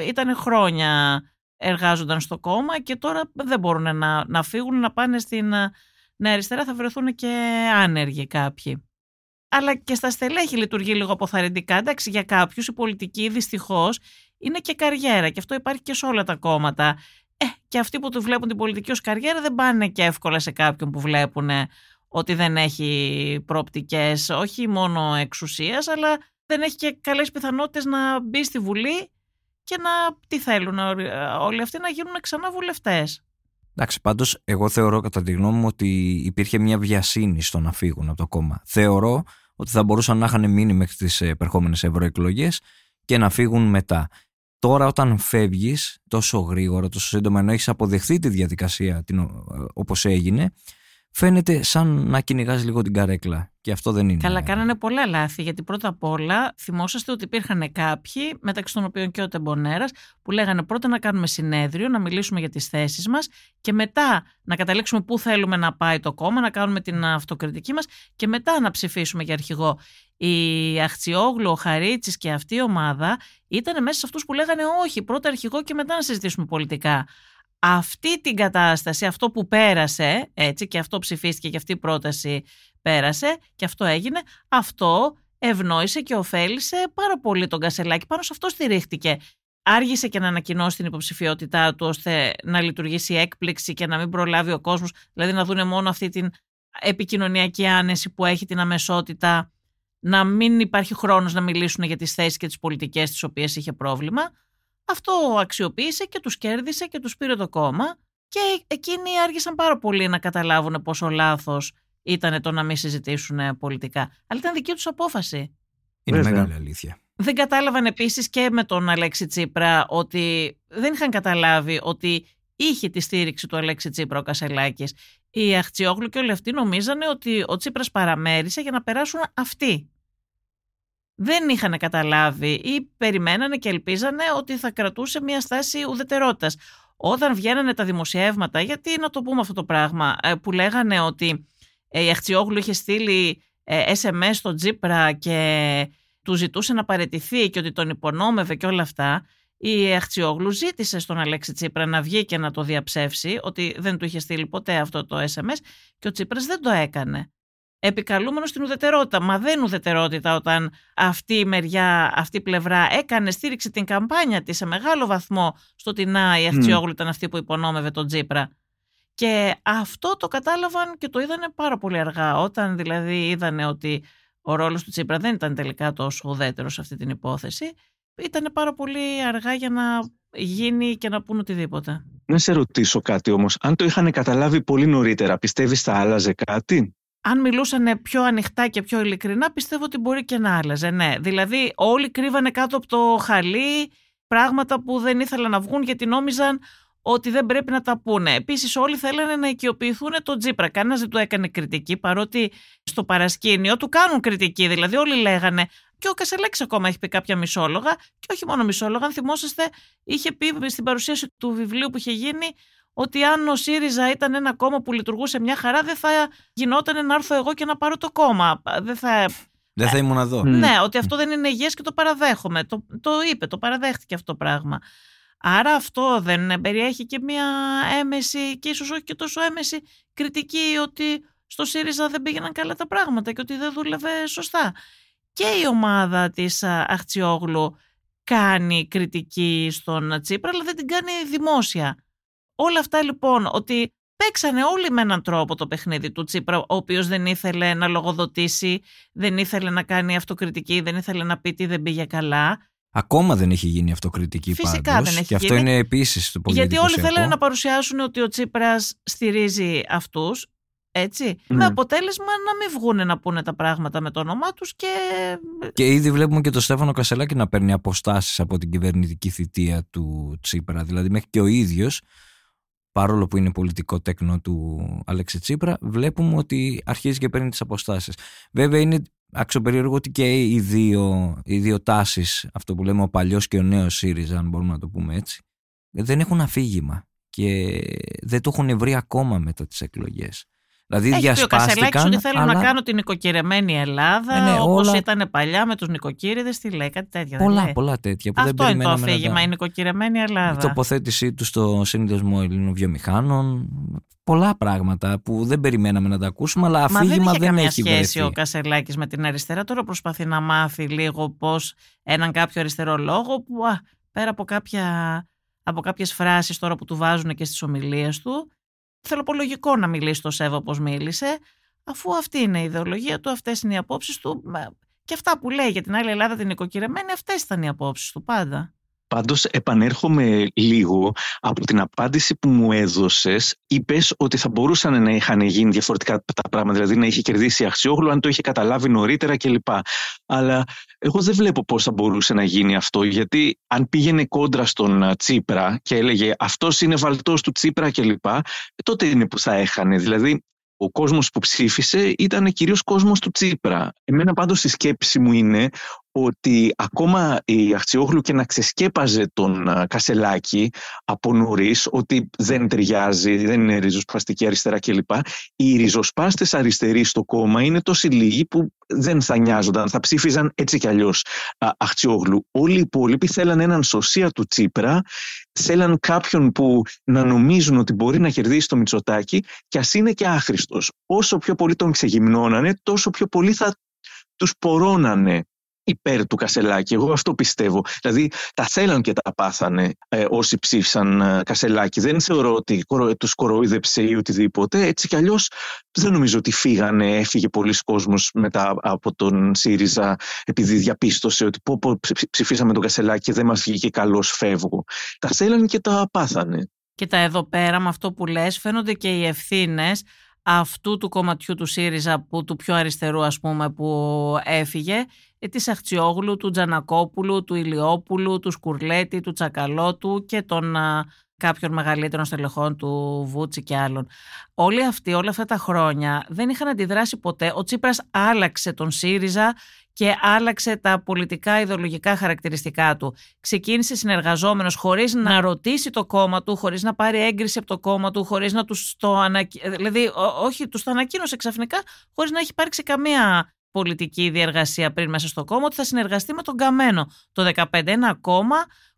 ήταν χρόνια εργάζονταν στο κόμμα και τώρα δεν μπορούν να, να φύγουν, να πάνε στην νέα αριστερά, θα βρεθούν και άνεργοι κάποιοι. Αλλά και στα στελέχη λειτουργεί λίγο αποθαρρυντικά. Εντάξει, για κάποιους η πολιτική δυστυχώς είναι και καριέρα και αυτό υπάρχει και σε όλα τα κόμματα. Ε, και αυτοί που του βλέπουν την πολιτική ως καριέρα δεν πάνε και εύκολα σε κάποιον που βλέπουν ότι δεν έχει προοπτικές όχι μόνο εξουσίας αλλά δεν έχει και καλές πιθανότητες να μπει στη Βουλή και να τι θέλουν όλοι αυτοί να γίνουν ξανά βουλευτές. Εντάξει, πάντως, εγώ θεωρώ κατά τη γνώμη μου ότι υπήρχε μια βιασύνη στο να φύγουν από το κόμμα. Θεωρώ ότι θα μπορούσαν να είχαν μείνει μέχρι τις επερχόμενες ευρωεκλογές και να φύγουν μετά. Τώρα, όταν φεύγεις τόσο γρήγορα, τόσο σύντομα, ενώ έχεις αποδεχθεί τη διαδικασία όπως έγινε, φαίνεται σαν να κυνηγάς λίγο την καρέκλα. Και αυτό δεν είναι. Καλά, κάνανε πολλά λάθη. Γιατί πρώτα απ' όλα θυμόσαστε ότι υπήρχαν κάποιοι, μεταξύ των οποίων και ο Τεμπονέρας, που λέγανε πρώτα να κάνουμε συνέδριο, να μιλήσουμε για τις θέσεις μας και μετά να καταλήξουμε πού θέλουμε να πάει το κόμμα, να κάνουμε την αυτοκριτική μας και μετά να ψηφίσουμε για αρχηγό. Η Αχτσιόγλου, ο Χαρίτσης και αυτή η ομάδα ήταν μέσα σε αυτούς που λέγανε όχι, πρώτα αρχηγό και μετά να συζητήσουμε πολιτικά αυτή την κατάσταση, αυτό που πέρασε, έτσι, και αυτό ψηφίστηκε και αυτή η πρόταση πέρασε και αυτό έγινε, αυτό ευνόησε και ωφέλησε πάρα πολύ τον Κασελάκη. Πάνω σε αυτό στηρίχτηκε. Άργησε και να ανακοινώσει την υποψηφιότητά του ώστε να λειτουργήσει έκπληξη και να μην προλάβει ο κόσμος, δηλαδή να δούνε μόνο αυτή την επικοινωνιακή άνεση που έχει την αμεσότητα, να μην υπάρχει χρόνος να μιλήσουν για τις θέσεις και τις πολιτικές τις οποίες είχε πρόβλημα. Αυτό αξιοποίησε και τους κέρδισε και τους πήρε το κόμμα και εκείνοι άργησαν πάρα πολύ να καταλάβουν πόσο λάθος ήταν το να μην συζητήσουν πολιτικά. Αλλά ήταν δική τους απόφαση. Είναι μεγάλη αλήθεια. Δεν κατάλαβαν επίσης και με τον Αλέξη Τσίπρα ότι δεν είχαν καταλάβει ότι είχε τη στήριξη του Αλέξη Τσίπρα ο Κασελάκης. Οι Αχτσιόγλου και όλοι αυτοί νομίζανε ότι ο Τσίπρας παραμέρισε για να περάσουν αυτοί δεν είχαν καταλάβει ή περιμένανε και ελπίζανε ότι θα κρατούσε μια στάση ουδετερότητας. Όταν βγαίνανε τα δημοσιεύματα, γιατί να το πούμε αυτό το πράγμα, ε, που λέγανε ότι ε, η Αχτσιόγλου είχε στείλει SMS ε, στον Τζίπρα και του ζητούσε να παρετηθεί και ότι τον υπονόμευε και όλα αυτά, η Αχτσιόγλου ζήτησε στον Αλέξη Τσίπρα να βγει και να το διαψεύσει ότι δεν του είχε στείλει ποτέ αυτό το SMS και ο Τσίπρας δεν το έκανε επικαλούμενος στην ουδετερότητα. Μα δεν ουδετερότητα όταν αυτή η μεριά, αυτή η πλευρά έκανε, στήριξε την καμπάνια της σε μεγάλο βαθμό στο ότι να η Αχτσιόγλου ήταν αυτή που υπονόμευε τον Τζίπρα. Και αυτό το κατάλαβαν και το είδανε πάρα πολύ αργά. Όταν δηλαδή είδανε ότι ο ρόλος του Τσίπρα δεν ήταν τελικά τόσο ουδέτερος σε αυτή την υπόθεση, ήταν πάρα πολύ αργά για να γίνει και να πούν οτιδήποτε. Να σε ρωτήσω κάτι όμως. Αν το είχαν καταλάβει πολύ νωρίτερα, πιστεύεις θα άλλαζε κάτι; Αν μιλούσαν πιο ανοιχτά και πιο ειλικρινά, πιστεύω ότι μπορεί και να άλλαζε. Ναι. Δηλαδή, όλοι κρύβανε κάτω από το χαλί πράγματα που δεν ήθελαν να βγουν γιατί νόμιζαν ότι δεν πρέπει να τα πούνε. Επίσης, όλοι θέλανε να οικειοποιηθούν τον Τζίπρα. Κανένας δεν του έκανε κριτική, παρότι στο παρασκήνιο του κάνουν κριτική. Δηλαδή, όλοι λέγανε. Και ο Κασελέξ ακόμα έχει πει κάποια μισόλογα, και όχι μόνο μισόλογα. Αν θυμόσαστε, είχε πει στην παρουσίαση του βιβλίου που είχε γίνει ότι αν ο ΣΥΡΙΖΑ ήταν ένα κόμμα που λειτουργούσε μια χαρά, δεν θα γινόταν να έρθω εγώ και να πάρω το κόμμα. Δεν θα δεν θα ήμουν εδώ. Ναι, ότι αυτό δεν είναι υγιές και το παραδέχομαι. Το, το είπε, το παραδέχτηκε αυτό το πράγμα. Άρα αυτό δεν περιέχει και μια έμεση και ίσως όχι και τόσο έμεση κριτική ότι στο ΣΥΡΙΖΑ δεν πήγαιναν καλά τα πράγματα και ότι δεν δούλευε σωστά. Και η ομάδα της Αχτσιόγλου κάνει κριτική στον Τσίπρα αλλά δεν την κάνει δημόσια. Όλα αυτά λοιπόν ότι παίξανε όλοι με έναν τρόπο το παιχνίδι του Τσίπρα, ο οποίος δεν ήθελε να λογοδοτήσει, δεν ήθελε να κάνει αυτοκριτική, δεν ήθελε να πει τι δεν πήγε καλά. Ακόμα δεν έχει γίνει αυτοκριτική Φυσικά πάντως, δεν έχει και αυτό γίνει. είναι επίσης το πολύ Γιατί όλοι εντυπωσιακό. θέλανε να παρουσιάσουν ότι ο Τσίπρας στηρίζει αυτούς, έτσι, Ναι. με αποτέλεσμα να μην βγούνε να πούνε τα πράγματα με το όνομά τους και Και ήδη βλέπουμε και τον Στέφανο Κασελάκη να παίρνει αποστάσεις από την κυβερνητική θητεία του Τσίπρα. Δηλαδή μέχρι και ο ίδιος, παρόλο που είναι πολιτικό τέκνο του Αλέξη Τσίπρα, βλέπουμε ότι αρχίζει και παίρνει τις αποστάσεις. Βέβαια είναι αξιοπερίεργο ότι και οι δύο, οι δύο τάσεις, αυτό που λέμε ο παλιός και ο νέος ΣΥΡΙΖΑ, αν μπορούμε να το πούμε έτσι, δεν έχουν αφήγημα και δεν το έχουν βρει ακόμα μετά τις εκλογές. Δηλαδή έχει πει ο Κασελάκης διασπάστηκαν, ότι θέλω αλλά να κάνω την νοικοκυρεμένη Ελλάδα, Ε, ναι, όπως όλα- ήταν παλιά με τους νοικοκύριδες, τι λέει, κάτι τέτοια δεν πολλά λέει. πολλά τέτοια που δεν Αυτό είναι το περιμέναμε να αφήγημα, τα- η νοικοκυρεμένη Ελλάδα. η τοποθέτησή του στο σύνδεσμο ελληνοβιομηχάνων. Πολλά πράγματα που δεν περιμέναμε να τα ακούσουμε, αλλά Μα δεν αφήγημα είχε δεν, καμία έχει σχέση βρεθεί. ο Κασελάκης με την αριστερά. Τώρα προσπαθεί να μάθει λίγο πώς έναν κάποιο αριστερό λόγο που α, πέρα από, κάποια, από κάποιες φράσεις τώρα που του βάζουν και στις ομιλίες του θέλω πω λογικό να μιλήσει το Σέβα όπως μίλησε αφού αυτή είναι η ιδεολογία του, αυτές είναι οι απόψεις του μα, και αυτά που λέει για την άλλη Ελλάδα την οικοκυρεμένη αυτές ήταν οι απόψεις του πάντα. Πάντως επανέρχομαι λίγο από την απάντηση που μου έδωσες. Είπες ότι θα μπορούσαν να είχαν γίνει διαφορετικά τα πράγματα, δηλαδή να είχε κερδίσει η Αξιόγλου αν το είχε καταλάβει νωρίτερα κλπ. Αλλά εγώ δεν βλέπω πώς θα μπορούσε να γίνει αυτό, γιατί αν πήγαινε κόντρα στον α, Τσίπρα και έλεγε αυτός είναι βαλτός του Τσίπρα κλπ, ε, τότε είναι που θα έχανε. Δηλαδή ο κόσμος που ψήφισε ήταν κυρίως κόσμος του Τσίπρα. Εμένα πάντως η σκέψη μου είναι ότι ακόμα η Αχτσιόγλου και να ξεσκέπαζε τον α, Κασελάκη από νωρίς ότι δεν ταιριάζει, δεν είναι ριζοσπαστική αριστερά κλπ. Οι ριζοσπάστες αριστεροί στο κόμμα είναι τόσοι λίγοι που δεν θα νοιάζονταν, θα ψήφιζαν έτσι κι αλλιώς Αχτσιόγλου. Όλοι οι υπόλοιποι θέλαν έναν σωσία του Τσίπρα, θέλαν κάποιον που να νομίζουν ότι μπορεί να κερδίσει το Μητσοτάκι και ας είναι και άχρηστος. Όσο πιο πολύ τον ξεγυμνώνανε, τόσο πιο πολύ θα τους πορώνανε υπέρ του Κασελάκη. Εγώ αυτό πιστεύω. Δηλαδή τα θέλαν και τα πάθανε ε, όσοι ψήφισαν ε, Κασελάκη. Δεν θεωρώ ότι κορο, τους κοροϊδέψε ή οτιδήποτε. Έτσι κι αλλιώς δεν νομίζω ότι φύγανε, έφυγε πολλοί κόσμος μετά από τον ΣΥΡΙΖΑ επειδή διαπίστωσε ότι πω, πω ψηφίσαμε τον Κασελάκη και δεν μας βγήκε καλός φεύγω. Τα θέλαν και τα πάθανε. Και τα εδώ πέρα με αυτό που λες φαίνονται και οι ευθύνες αυτού του κομματιού του ΣΥΡΙΖΑ που του πιο αριστερού ας πούμε που έφυγε ε, της Αχτσιόγλου, του Τζανακόπουλου, του Ηλιόπουλου, του Σκουρλέτη, του Τσακαλώτου και των α, κάποιων μεγαλύτερων στελεχών του Βούτσι και άλλων. Όλοι αυτοί όλα αυτά τα χρόνια δεν είχαν αντιδράσει ποτέ. Ο Τσίπρας άλλαξε τον ΣΥΡΙΖΑ και άλλαξε τα πολιτικά ιδεολογικά χαρακτηριστικά του. Ξεκίνησε συνεργαζόμενος χωρίς να ρωτήσει το κόμμα του, χωρίς να πάρει έγκριση από το κόμμα του, χωρίς να τους το ανακοίνωσε, δηλαδή όχι, τους το ανακοίνωσε ξαφνικά, χωρίς να έχει υπάρξει καμία πολιτική διεργασία πριν μέσα στο κόμμα, ότι θα συνεργαστεί με τον Καμένο. Το 2015 ένα κόμμα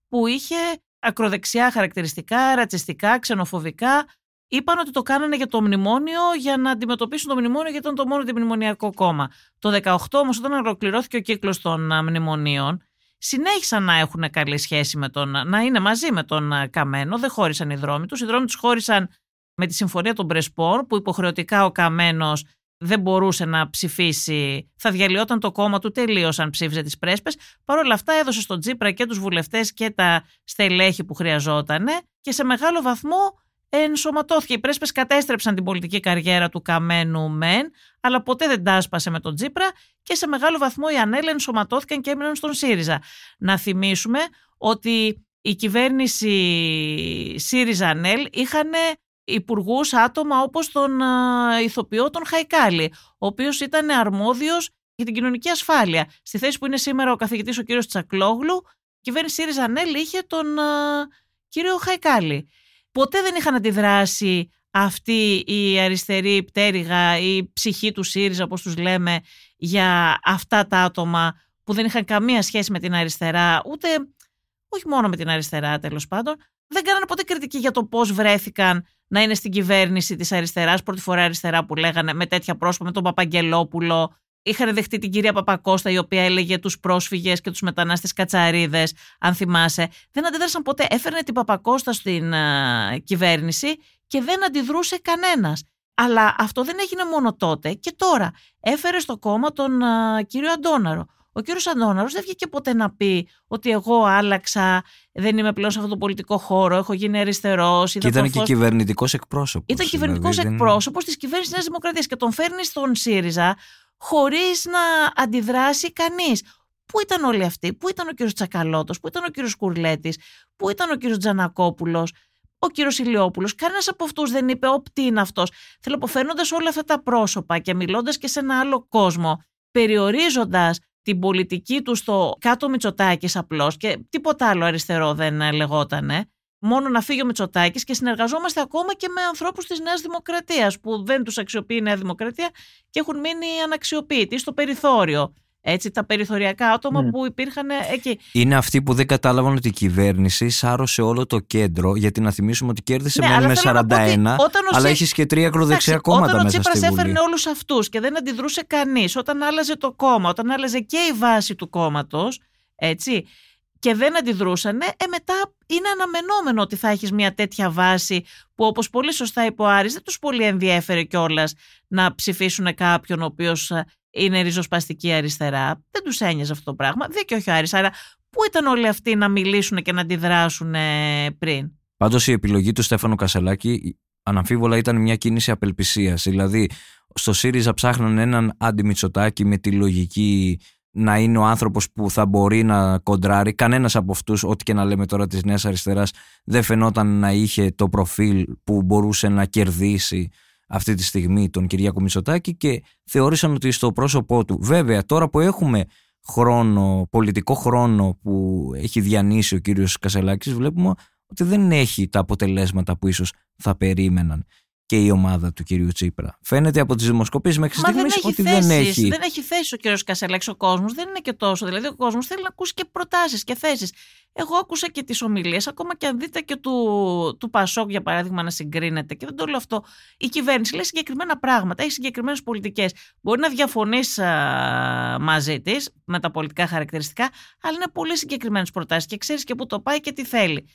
που είχε ακροδεξιά χαρακτηριστικά, ρατσιστικά, ξενοφοβικά. Είπαν ότι το κάνανε για το μνημόνιο για να αντιμετωπίσουν το μνημόνιο γιατί ήταν το μόνο αντιμνημονιακό κόμμα. Το 18 όμως όταν ολοκληρώθηκε ο κύκλος των α, μνημονίων συνέχισαν να έχουν καλή σχέση με τον, να είναι μαζί με τον α, Καμένο, δεν χώρισαν οι δρόμοι τους. Οι δρόμοι τους χώρισαν με τη συμφωνία των Πρεσπόρ που υποχρεωτικά ο Καμένος δεν μπορούσε να ψηφίσει, θα διαλυόταν το κόμμα του τελείως αν ψήφιζε τις πρέσπες. Παρ' όλα αυτά έδωσε στον Τζίπρα και τους βουλευτές και τα στελέχη που χρειαζόταν και σε μεγάλο βαθμό ενσωματώθηκε. Οι πρέσπες κατέστρεψαν την πολιτική καριέρα του Καμένου μεν, αλλά ποτέ δεν τάσπασε με τον Τζίπρα και σε μεγάλο βαθμό οι Ανέλε ενσωματώθηκαν και έμειναν στον ΣΥΡΙΖΑ. Να θυμίσουμε ότι η κυβέρνηση ΣΥΡΙΖΑ ΝΕΛ είχαν υπουργούς άτομα όπως τον ηθοποιό τον Χαϊκάλη, ο οποίος ήταν αρμόδιος για την κοινωνική ασφάλεια. Στη θέση που είναι σήμερα ο καθηγητής ο κύριος Τσακλόγλου, η κυβέρνηση ΣΥΡΙΖΑ ΝΕΛ είχε τον κύριο Χαϊκάλη. Ποτέ δεν είχαν αντιδράσει αυτή η αριστερή πτέρυγα, η ψυχή του ΣΥΡΙΖΑ όπως τους λέμε, για αυτά τα άτομα που δεν είχαν καμία σχέση με την αριστερά, ούτε όχι μόνο με την αριστερά τέλος πάντων, δεν κάνανε ποτέ κριτική για το πώς βρέθηκαν να είναι στην κυβέρνηση της αριστεράς, πρώτη φορά αριστερά που λέγανε με τέτοια πρόσωπα, με τον Παπαγγελόπουλο. Είχαν δεχτεί την κυρία Παπακώστα, η οποία έλεγε τους πρόσφυγες και τους μετανάστες κατσαρίδες, αν θυμάσαι. Δεν αντίδρασαν ποτέ. Έφερνε την Παπακώστα στην uh, κυβέρνηση και δεν αντιδρούσε κανένας. Αλλά αυτό δεν έγινε μόνο τότε και τώρα. Έφερε στο κόμμα τον uh, κύριο Αντώναρο, ο κύριος Αντώναρος δεν βγήκε ποτέ να πει ότι εγώ άλλαξα, δεν είμαι πλέον σε αυτό το πολιτικό χώρο, έχω γίνει αριστερός. Και ήταν και κυβερνητικός εκπρόσωπος. Ήταν κυβερνητικός δηλαδή, εκπρόσωπος της κυβέρνησης Νέας Δημοκρατίας και τον φέρνει στον ΣΥΡΙΖΑ χωρίς να αντιδράσει κανείς. Πού ήταν όλοι αυτοί, πού ήταν ο κύριος Τσακαλώτος, πού ήταν ο κύριος Κουρλέτης, πού ήταν ο κύριος Τζανακόπουλος, ο κύριος Ηλιόπουλος; Κανένας από αυτούς δεν είπε, Ωπ, τι είναι αυτός. Θέλω αποφέρνοντα όλα αυτά τα πρόσωπα και μιλώντας και σε ένα άλλο κόσμο, περιορίζοντας την πολιτική του στο κάτω Μητσοτάκης απλώς και τίποτα άλλο αριστερό δεν ε, λεγότανε. Μόνο να φύγει ο Μητσοτάκης και συνεργαζόμαστε ακόμα και με ανθρώπους της Νέας Δημοκρατίας που δεν τους αξιοποιεί η Νέα Δημοκρατία και έχουν μείνει αναξιοποιητοί στο περιθώριο έτσι, τα περιθωριακά άτομα ναι. που υπήρχαν εκεί. Είναι αυτοί που δεν κατάλαβαν ότι η κυβέρνηση σάρωσε όλο το κέντρο, γιατί να θυμίσουμε ότι κέρδισε ναι, μόνο με 41, αλλά έχεις και τρία ακροδεξιά κόμματα μέσα στη Βουλή. Όταν ο Τσίπρας έφερνε όλους αυτούς και δεν αντιδρούσε κανείς, όταν άλλαζε το κόμμα, όταν άλλαζε και η βάση του κόμματος, έτσι, και δεν αντιδρούσαν, ε, μετά είναι αναμενόμενο ότι θα έχεις μια τέτοια βάση που όπως πολύ σωστά είπε ο Άρης, δεν τους πολύ ενδιέφερε κιόλας να ψηφίσουν κάποιον ο οποίος ε, είναι ριζοσπαστική αριστερά. Δεν τους ένοιαζε αυτό το πράγμα. Δεν και όχι ο Άρης. Άρα, πού ήταν όλοι αυτοί να μιλήσουν και να αντιδράσουν πριν; Πάντως η επιλογή του Στέφανου Κασελάκη αναμφίβολα ήταν μια κίνηση απελπισίας. Δηλαδή, στο ΣΥΡΙΖΑ ψάχναν έναν αντιμιτσοτάκι με τη λογική να είναι ο άνθρωπος που θα μπορεί να κοντράρει. Κανένας από αυτούς, ό,τι και να λέμε τώρα της Νέας Αριστεράς, δεν φαινόταν να είχε το προφίλ που μπορούσε να κερδίσει αυτή τη στιγμή τον Κυριάκο Μητσοτάκη και θεώρησαν ότι στο πρόσωπό του. Βέβαια, τώρα που έχουμε χρόνο, πολιτικό χρόνο που έχει διανύσει ο κύριος Κασελάκης, βλέπουμε ότι δεν έχει τα αποτελέσματα που ίσως θα περίμεναν και η ομάδα του κυρίου Τσίπρα. Φαίνεται από τις δημοσκοπήσεις μέχρι στιγμής ότι θέσεις, δεν έχει. Δεν έχει θέση ο κύριος Κασελάκης. Ο κόσμος δεν είναι και τόσο. Δηλαδή, ο κόσμος θέλει να ακούσει και προτάσεις και θέσεις. Εγώ άκουσα και τις ομιλίες, ακόμα και αν δείτε και του, του Πασόκ, για παράδειγμα, να συγκρίνεται. Και δεν το λέω αυτό. Η κυβέρνηση λέει συγκεκριμένα πράγματα, έχει συγκεκριμένες πολιτικές. Μπορεί να διαφωνείς μαζί της με τα πολιτικά χαρακτηριστικά, αλλά είναι πολύ συγκεκριμένες προτάσεις και ξέρεις και πού το πάει και τι θέλει.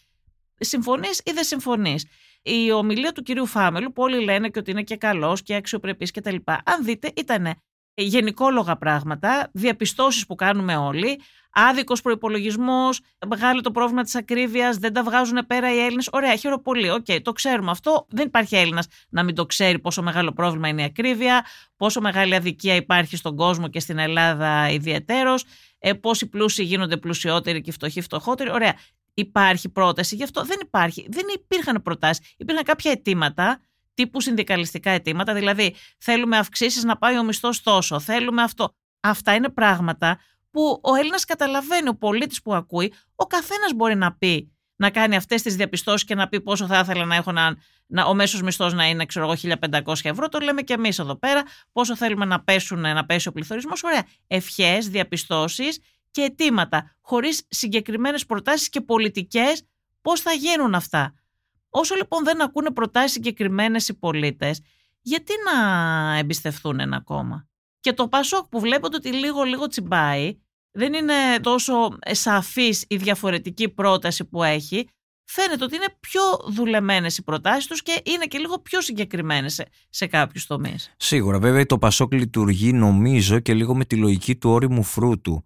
Συμφωνείς ή δεν συμφωνείς η ομιλία του κυρίου Φάμελου, που όλοι λένε και ότι είναι και καλός και αξιοπρεπής κτλ. Αν δείτε, ήταν γενικόλογα πράγματα, διαπιστώσεις που κάνουμε όλοι, άδικος προϋπολογισμός, μεγάλο το πρόβλημα της ακρίβειας, δεν τα βγάζουν πέρα οι Έλληνες. Ωραία, χαίρομαι πολύ. Οκ, το ξέρουμε αυτό. Δεν υπάρχει Έλληνας να μην το ξέρει πόσο μεγάλο πρόβλημα είναι η ακρίβεια, πόσο μεγάλη αδικία υπάρχει στον κόσμο και στην Ελλάδα ιδιαιτέρως, ε, πόσοι πλούσιοι γίνονται πλουσιότεροι και φτωχοί φτωχότεροι. Ωραία υπάρχει πρόταση. Γι' αυτό δεν υπάρχει. Δεν υπήρχαν προτάσεις. Υπήρχαν κάποια αιτήματα, τύπου συνδικαλιστικά αιτήματα, δηλαδή θέλουμε αυξήσεις να πάει ο μισθός τόσο, θέλουμε αυτό. Αυτά είναι πράγματα που ο Έλληνας καταλαβαίνει, ο πολίτης που ακούει, ο καθένας μπορεί να πει, να κάνει αυτές τις διαπιστώσεις και να πει πόσο θα ήθελα να έχω να, να, ο μέσος μισθός να είναι, ξέρω εγώ, 1500 ευρώ. Το λέμε και εμείς εδώ πέρα. Πόσο θέλουμε να, πέσουν, να πέσει ο πληθωρισμός. Ωραία. Ευχές, διαπιστώσεις και αιτήματα, χωρίς συγκεκριμένες προτάσεις και πολιτικές πώς θα γίνουν αυτά. Όσο λοιπόν δεν ακούνε προτάσεις συγκεκριμένες οι πολίτες, γιατί να εμπιστευτούν ένα κόμμα; Και το Πασόκ που βλέπετε ότι λίγο λίγο τσιμπάει, δεν είναι τόσο σαφής η διαφορετική πρόταση που έχει, φαίνεται ότι είναι πιο δουλεμένες οι προτάσεις τους και είναι και λίγο πιο συγκεκριμένες σε, σε κάποιους τομείς. Σίγουρα. Βέβαια το Πασόκ λειτουργεί νομίζω και λίγο με τη λογική του όριμου φρούτου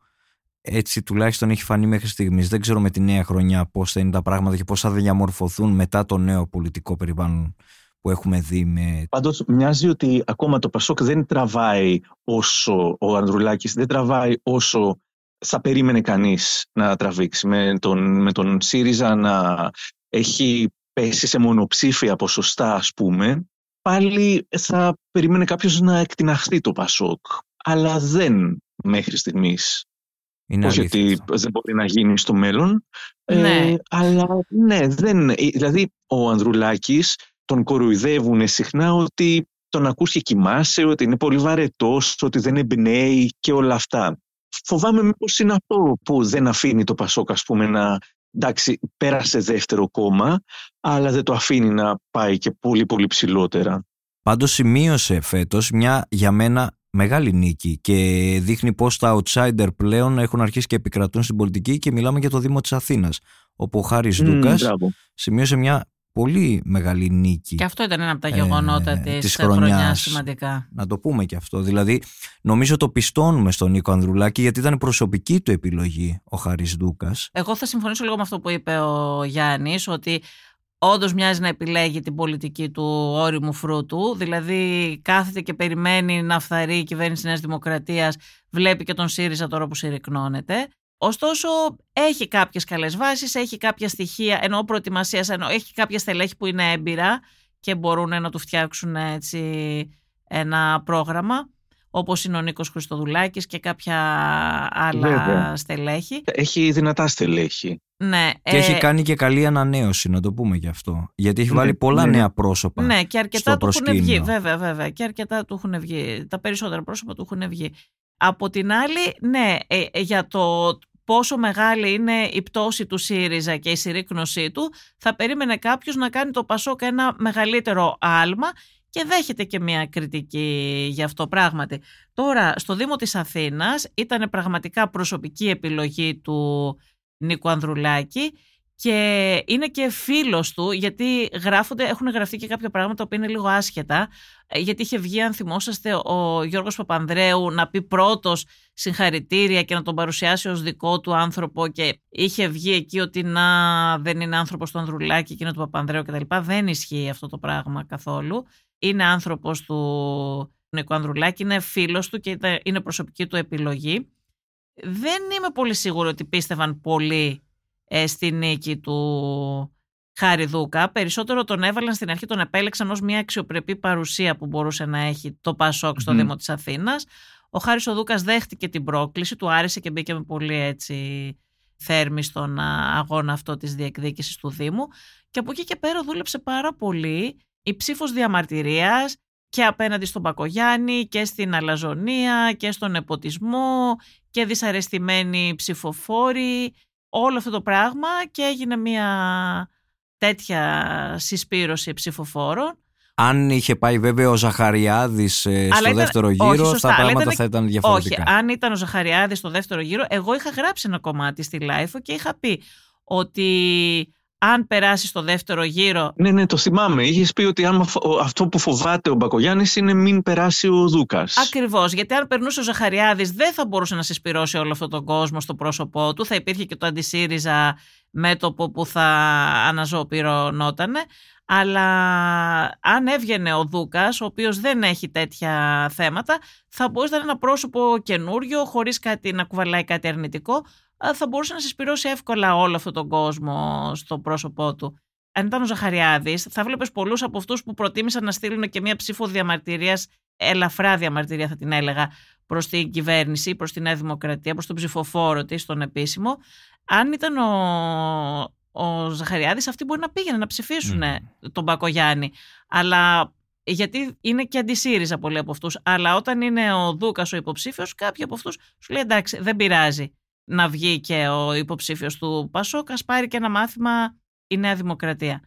έτσι τουλάχιστον έχει φανεί μέχρι στιγμής. Δεν ξέρω με τη νέα χρονιά πώς θα είναι τα πράγματα και πώς θα διαμορφωθούν μετά το νέο πολιτικό περιβάλλον που έχουμε δει με... Πάντως μοιάζει ότι ακόμα το Πασόκ δεν τραβάει όσο ο Ανδρουλάκης, δεν τραβάει όσο θα περίμενε κανείς να τραβήξει. Με τον, με τον ΣΥΡΙΖΑ να έχει πέσει σε μονοψήφια ποσοστά ας πούμε, πάλι θα περίμενε κάποιος να εκτιναχθεί το Πασόκ. Αλλά δεν μέχρι στιγμής. Είναι Όχι ότι δεν μπορεί να γίνει στο μέλλον. Ναι. Ε, αλλά ναι, δεν. ε, Δηλαδή, ο Ανδρουλάκης τον κοροϊδεύουν συχνά ότι τον ακούς και κοιμάσαι, ότι είναι πολύ βαρετός, ότι δεν εμπνέει και όλα αυτά. Φοβάμαι μήπως είναι αυτό που δεν αφήνει το Πασόκ, ας πούμε, να... Εντάξει, πέρασε δεύτερο κόμμα, αλλά δεν το αφήνει να πάει και πολύ πολύ ψηλότερα. Πάντως σημείωσε φέτος μια για μένα μεγάλη νίκη και δείχνει πως τα outsider πλέον έχουν αρχίσει και επικρατούν στην πολιτική και μιλάμε για το Δήμο της Αθήνας όπου ο Χάρης Μμ, Δούκας μπράβο. σημείωσε μια πολύ μεγάλη νίκη. Και αυτό ήταν ένα από τα Ε, γεγονότα της της χρονιάς. χρονιάς σημαντικά. Να το πούμε και αυτό. Δηλαδή, νομίζω το πιστώνουμε στον Νίκο Ανδρουλάκη γιατί ήταν προσωπική του επιλογή ο Χάρης Δούκας. Εγώ θα συμφωνήσω λίγο με αυτό που είπε ο Γιάννης, ότι όντως μοιάζει να επιλέγει την πολιτική του όριμου φρούτου. Δηλαδή, κάθεται και περιμένει να φθαρεί η κυβέρνηση Νέας Δημοκρατίας, βλέπει και τον ΣΥΡΙΖΑ τώρα που συρρυκνώνεται. Ωστόσο, έχει κάποιες καλές βάσεις, έχει κάποια στοιχεία ενώ προετοιμασίας, ενώ έχει κάποια στελέχη που είναι έμπειρα και μπορούν να του φτιάξουν έτσι ένα πρόγραμμα, όπως είναι ο Νίκος Χριστοδουλάκης και κάποια άλλα Βέβαια. στελέχη. Έχει δυνατά στελέχη. Ναι, Και ε, έχει κάνει και καλή ανανέωση, να το πούμε και αυτό. Γιατί έχει Ναι, βάλει πολλά ναι. νέα πρόσωπα. Ναι, και αρκετά στο του έχουν βγει. προσκήνιο. Βέβαια, βέβαια. Και αρκετά του έχουν βγει. Τα περισσότερα πρόσωπα του έχουν βγει. Από την άλλη, ναι, ε, ε, για το πόσο μεγάλη είναι η πτώση του ΣΥΡΙΖΑ και η συρρήκνωσή του, θα περίμενε κάποιος να κάνει το Πασόκ ένα μεγαλύτερο άλμα και δέχεται και μια κριτική για αυτό πράγματι. Τώρα, στο Δήμο της Αθήνας ήταν πραγματικά προσωπική επιλογή του Νίκου Ανδρουλάκη και είναι και φίλος του γιατί γράφονται, έχουν γραφτεί και κάποια πράγματα που είναι λίγο άσχετα ε, γιατί είχε βγει αν θυμόσαστε ο Γιώργος Παπανδρέου να πει πρώτος συγχαρητήρια και να τον παρουσιάσει ως δικό του άνθρωπο και είχε βγει εκεί ότι να δεν είναι άνθρωπος του Ανδρουλάκη και είναι του Παπανδρέου κτλ. Δεν ισχύει αυτό το πράγμα καθόλου. Είναι άνθρωπος του Νίκου Ανδρουλάκη, είναι φίλος του και ήταν- είναι προσωπική του επιλογή. Δεν είμαι πολύ σίγουρη ότι πίστευαν πολύ ε, στη νίκη του Χάρη Δούκα. Περισσότερο τον έβαλαν στην αρχή, τον επέλεξαν ως μια αξιοπρεπή παρουσία που μπορούσε να έχει το Πασόκ στο Μμμ. Δήμο της Αθήνας. Ο Χάρης ο Δούκας δέχτηκε την πρόκληση, του άρεσε και μπήκε με πολύ έτσι θέρμη στον α, αγώνα αυτό της διεκδίκησης του Δήμου και από εκεί και πέρα δούλεψε πάρα πολύ η ψήφος διαμαρτυρίας και απέναντι στον Μπακογιάννη και στην αλαζονεία και στον νεποτισμό και δυσαρεστημένοι ψηφοφόροι όλο αυτό το πράγμα και έγινε μια τέτοια συσπείρωση ψηφοφόρων. Αν είχε πάει βέβαια ο Ζαχαριάδης ε, στο ήταν- δεύτερο όχι, γύρο, σωστά, τα αλλά πράγματα ήταν- θα ήταν διαφορετικά. Όχι, αν ήταν ο Ζαχαριάδης στο δεύτερο γύρο, εγώ είχα γράψει ένα κομμάτι στη LiFO και είχα πει ότι αν περάσει στο δεύτερο γύρο Ναι, ναι, το θυμάμαι. Είχες πει ότι άμα φο- ο- αυτό που φοβάται ο Μπακογιάννης είναι μην περάσει ο Δούκας. Ακριβώς. Γιατί αν περνούσε ο Ζαχαριάδης, δεν θα μπορούσε να συσπυρώσει όλο αυτόν τον κόσμο στο πρόσωπό του. Θα υπήρχε και το αντισύριζα μέτωπο που θα αναζωοπυρωνότανε. Αλλά αν έβγαινε ο Δούκας, ο οποίος δεν έχει τέτοια θέματα, θα μπορούσε να είναι ένα πρόσωπο καινούριο, χωρίς κάτι να κουβαλάει κάτι αρνητικό. Α, Θα μπορούσε να συσπυρώσει εύκολα όλο αυτόν τον κόσμο στο πρόσωπό του. Αν ήταν ο Ζαχαριάδης, θα βλέπεις πολλούς από αυτούς που προτίμησαν να στείλουν και μία ψήφο διαμαρτυρίας ελαφρά διαμαρτυρία θα την έλεγα προς την κυβέρνηση, προς τη Νέα Δημοκρατία, προς τον ψηφοφόρο της, τον επίσημο. Αν ήταν ο, ο Ζαχαριάδης, αυτοί μπορεί να πήγαιναν να ψηφίσουν τον Μπακογιάννη. Αλλά γιατί είναι και αντισύριζα πολλοί από αυτούς. Αλλά όταν είναι ο Δούκας ο υποψήφιος, κάποιοι από αυτούς σου λέει εντάξει δεν πειράζει να βγει και ο υποψήφιος του Πασόκ, ας πάρει και ένα μάθημα η Νέα Δημοκρατία.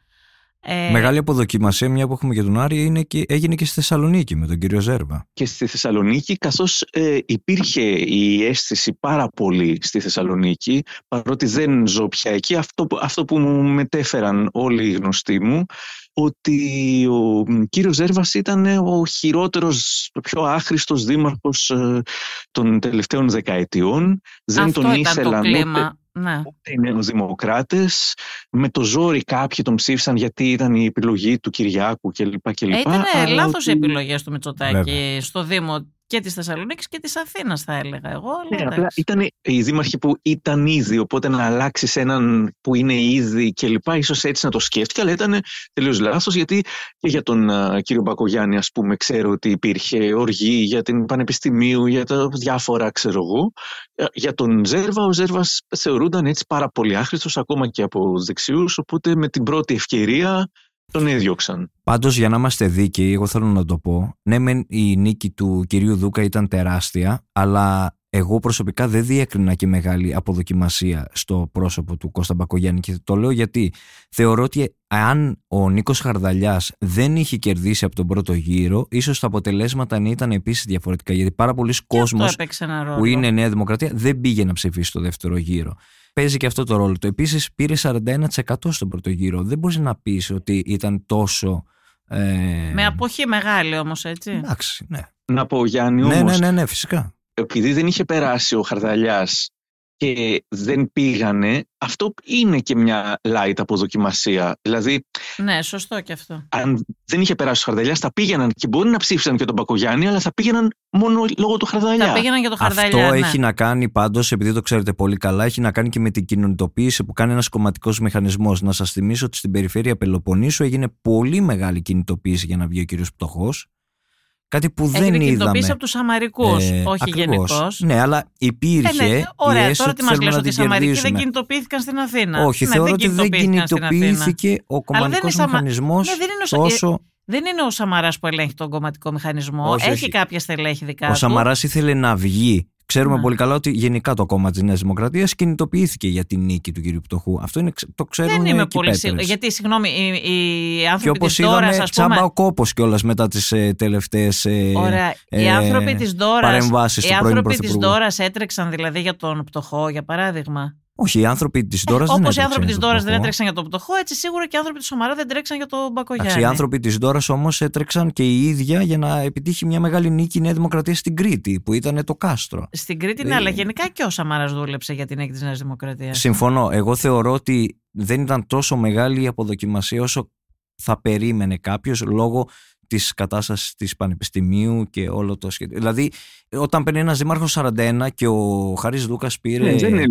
Ε, Μεγάλη αποδοκιμασία, μια που έχουμε και τον Άρη, είναι και, έγινε και στη Θεσσαλονίκη με τον κύριο Ζέρβα. Και στη Θεσσαλονίκη, καθώς ε, υπήρχε η αίσθηση πάρα πολύ στη Θεσσαλονίκη, παρότι δεν ζω πια εκεί, αυτό, που- αυτό που μου μετέφεραν όλοι οι γνωστοί μου, ότι ο μ, κύριος Ζέρβας ήταν ο χειρότερος, ο πιο άχρηστος δήμαρχος ε, των τελευταίων δεκαετιών. Δεν αυτό τον ήταν το ήθελαν ούτε κλίμα. Ναι. ούτε οι νεοδημοκράτες. Με το ζόρι κάποιοι τον ψήφισαν γιατί ήταν η επιλογή του Κυριάκου κλπ. κλπ. Ε, ήταν αλλά λάθος οι ότι- επιλογές του Μητσοτάκη Βέβαια. στο Δήμο και της Θεσσαλονίκης και της Αθήνας, θα έλεγα εγώ. Ναι, απλά ήταν οι δήμαρχοι που ήταν ήδη, οπότε να αλλάξει έναν που είναι ήδη κλπ. ίσως έτσι να το σκέφτηκε, αλλά ήταν τελείως λάθος, γιατί και για τον uh, κύριο Μπακογιάννη, ας πούμε, ξέρω ότι υπήρχε οργή για την Πανεπιστημίου, για τα διάφορα, ξέρω εγώ. Ε, για τον Ζέρβα, ο Ζέρβας θεωρούνταν έτσι πάρα πολύ άχρηστος ακόμα και από δεξιούς, οπότε με την πρώτη ευκαιρία τον έδιωξαν. Πάντως, για να είμαστε δίκαιοι, εγώ θέλω να το πω. Ναι, η νίκη του κυρίου Δούκα ήταν τεράστια, αλλά εγώ προσωπικά δεν διέκρινα και μεγάλη αποδοκιμασία στο πρόσωπο του Κώστα Μπακογιάννη και το λέω γιατί θεωρώ ότι αν ο Νίκος Χαρδαλιάς δεν είχε κερδίσει από τον πρώτο γύρο ίσως τα αποτελέσματα ήταν επίσης διαφορετικά γιατί πάρα πολλοί κόσμος που είναι Νέα Δημοκρατία δεν πήγε να ψηφίσει στο δεύτερο γύρο. Παίζει και αυτό το ρόλο του. Επίσης πήρε 41% στον πρώτο γύρο. Δεν μπορείς να πεις ότι ήταν τόσο. Ε... Με αποχή μεγάλη όμως, έτσι. Εντάξει, ναι. Να πω Γιάννη ναι, όμως, ναι, ναι, ναι, φυσικά. Επειδή δεν είχε περάσει ο Χαρδαλιάς και δεν πήγανε, αυτό είναι και μια light αποδοκιμασία. Δηλαδή, ναι, σωστό και αυτό. Αν δεν είχε περάσει ο Χαρδαλιά, θα πήγαιναν και μπορεί να ψήφισαν και τον Πακογιάννη, αλλά θα πήγαιναν μόνο λόγω του Χαρδαλιά. Θα πήγαιναν και το Χαρδαλιά. Αυτό ναι. έχει να κάνει πάντως, επειδή το ξέρετε πολύ καλά, έχει να κάνει και με την κοινωνιτοποίηση που κάνει ένας κομματικός μηχανισμός. Να σας θυμίσω ότι στην περιφέρεια Πελοποννήσου έγινε πολύ μεγάλη κινητοποίηση για να βγει ο κύριος Πτωχός. Κάτι που Έχει δεν είδαμε. από τους Αμαρικού, ε, όχι γενικώς. Ναι, αλλά υπήρχε. Ε, ναι, ωραία, τώρα τι μας λες ότι οι Σαμαρικοί δεν κινητοποιήθηκαν στην Αθήνα. Όχι, ναι, θεωρώ ότι δεν κινητοποιήθηκε ο κομματικό μηχανισμός ναι, τόσο. Δεν είναι ο Σαμαράς που ελέγχει τον κομματικό μηχανισμό. Έχει κάποια στελέχη δικά του. Ο Σαμαράς ήθελε να βγει Ξέρουμε ναι. πολύ καλά ότι γενικά το κόμμα της Νέας Δημοκρατίας κινητοποιήθηκε για την νίκη του κ. Πτωχού. Αυτό είναι, το ξέρουμε Δεν είμαι πολύ σίγουρη. Γιατί, συγγνώμη, οι, οι άνθρωποι της Δώρα. Και τσάμπα ο κόπος κιόλας μετά τις ε, τελευταίες ε, οι άνθρωποι της Δώρα. Οι άνθρωποι της Δώρα έτρεξαν δηλαδή για τον Πτωχό, για παράδειγμα. Όχι, οι άνθρωποι της Δώρα ε, δεν Όπως οι άνθρωποι της Δώρα δεν έτρεξαν για τον Πτωχό, έτσι σίγουρα και οι άνθρωποι της Σομαρά δεν τρέξαν για τον Μπακογιάννη. Οι άνθρωποι της Δώρα όμως έτρεξαν και η ίδια για να επιτύχει μια μεγάλη νίκη η Νέα Δημοκρατία στην Κρήτη, που ήταν το κάστρο. Στην Κρήτη, ναι, αλλά γενικά και ο Σαμαρά δούλεψε για την νίκη της Νέας Δημοκρατίας. Συμφωνώ. Εγώ θεωρώ ότι δεν ήταν τόσο μεγάλη η αποδοκιμασία όσο θα περίμενε κάποιος λόγω της κατάστασης της Πανεπιστημίου και όλο το σχέδιο. Δηλαδή, όταν παίρνει ένα δήμαρχο 41 και ο Χάρη Δούκα πήρε ναι,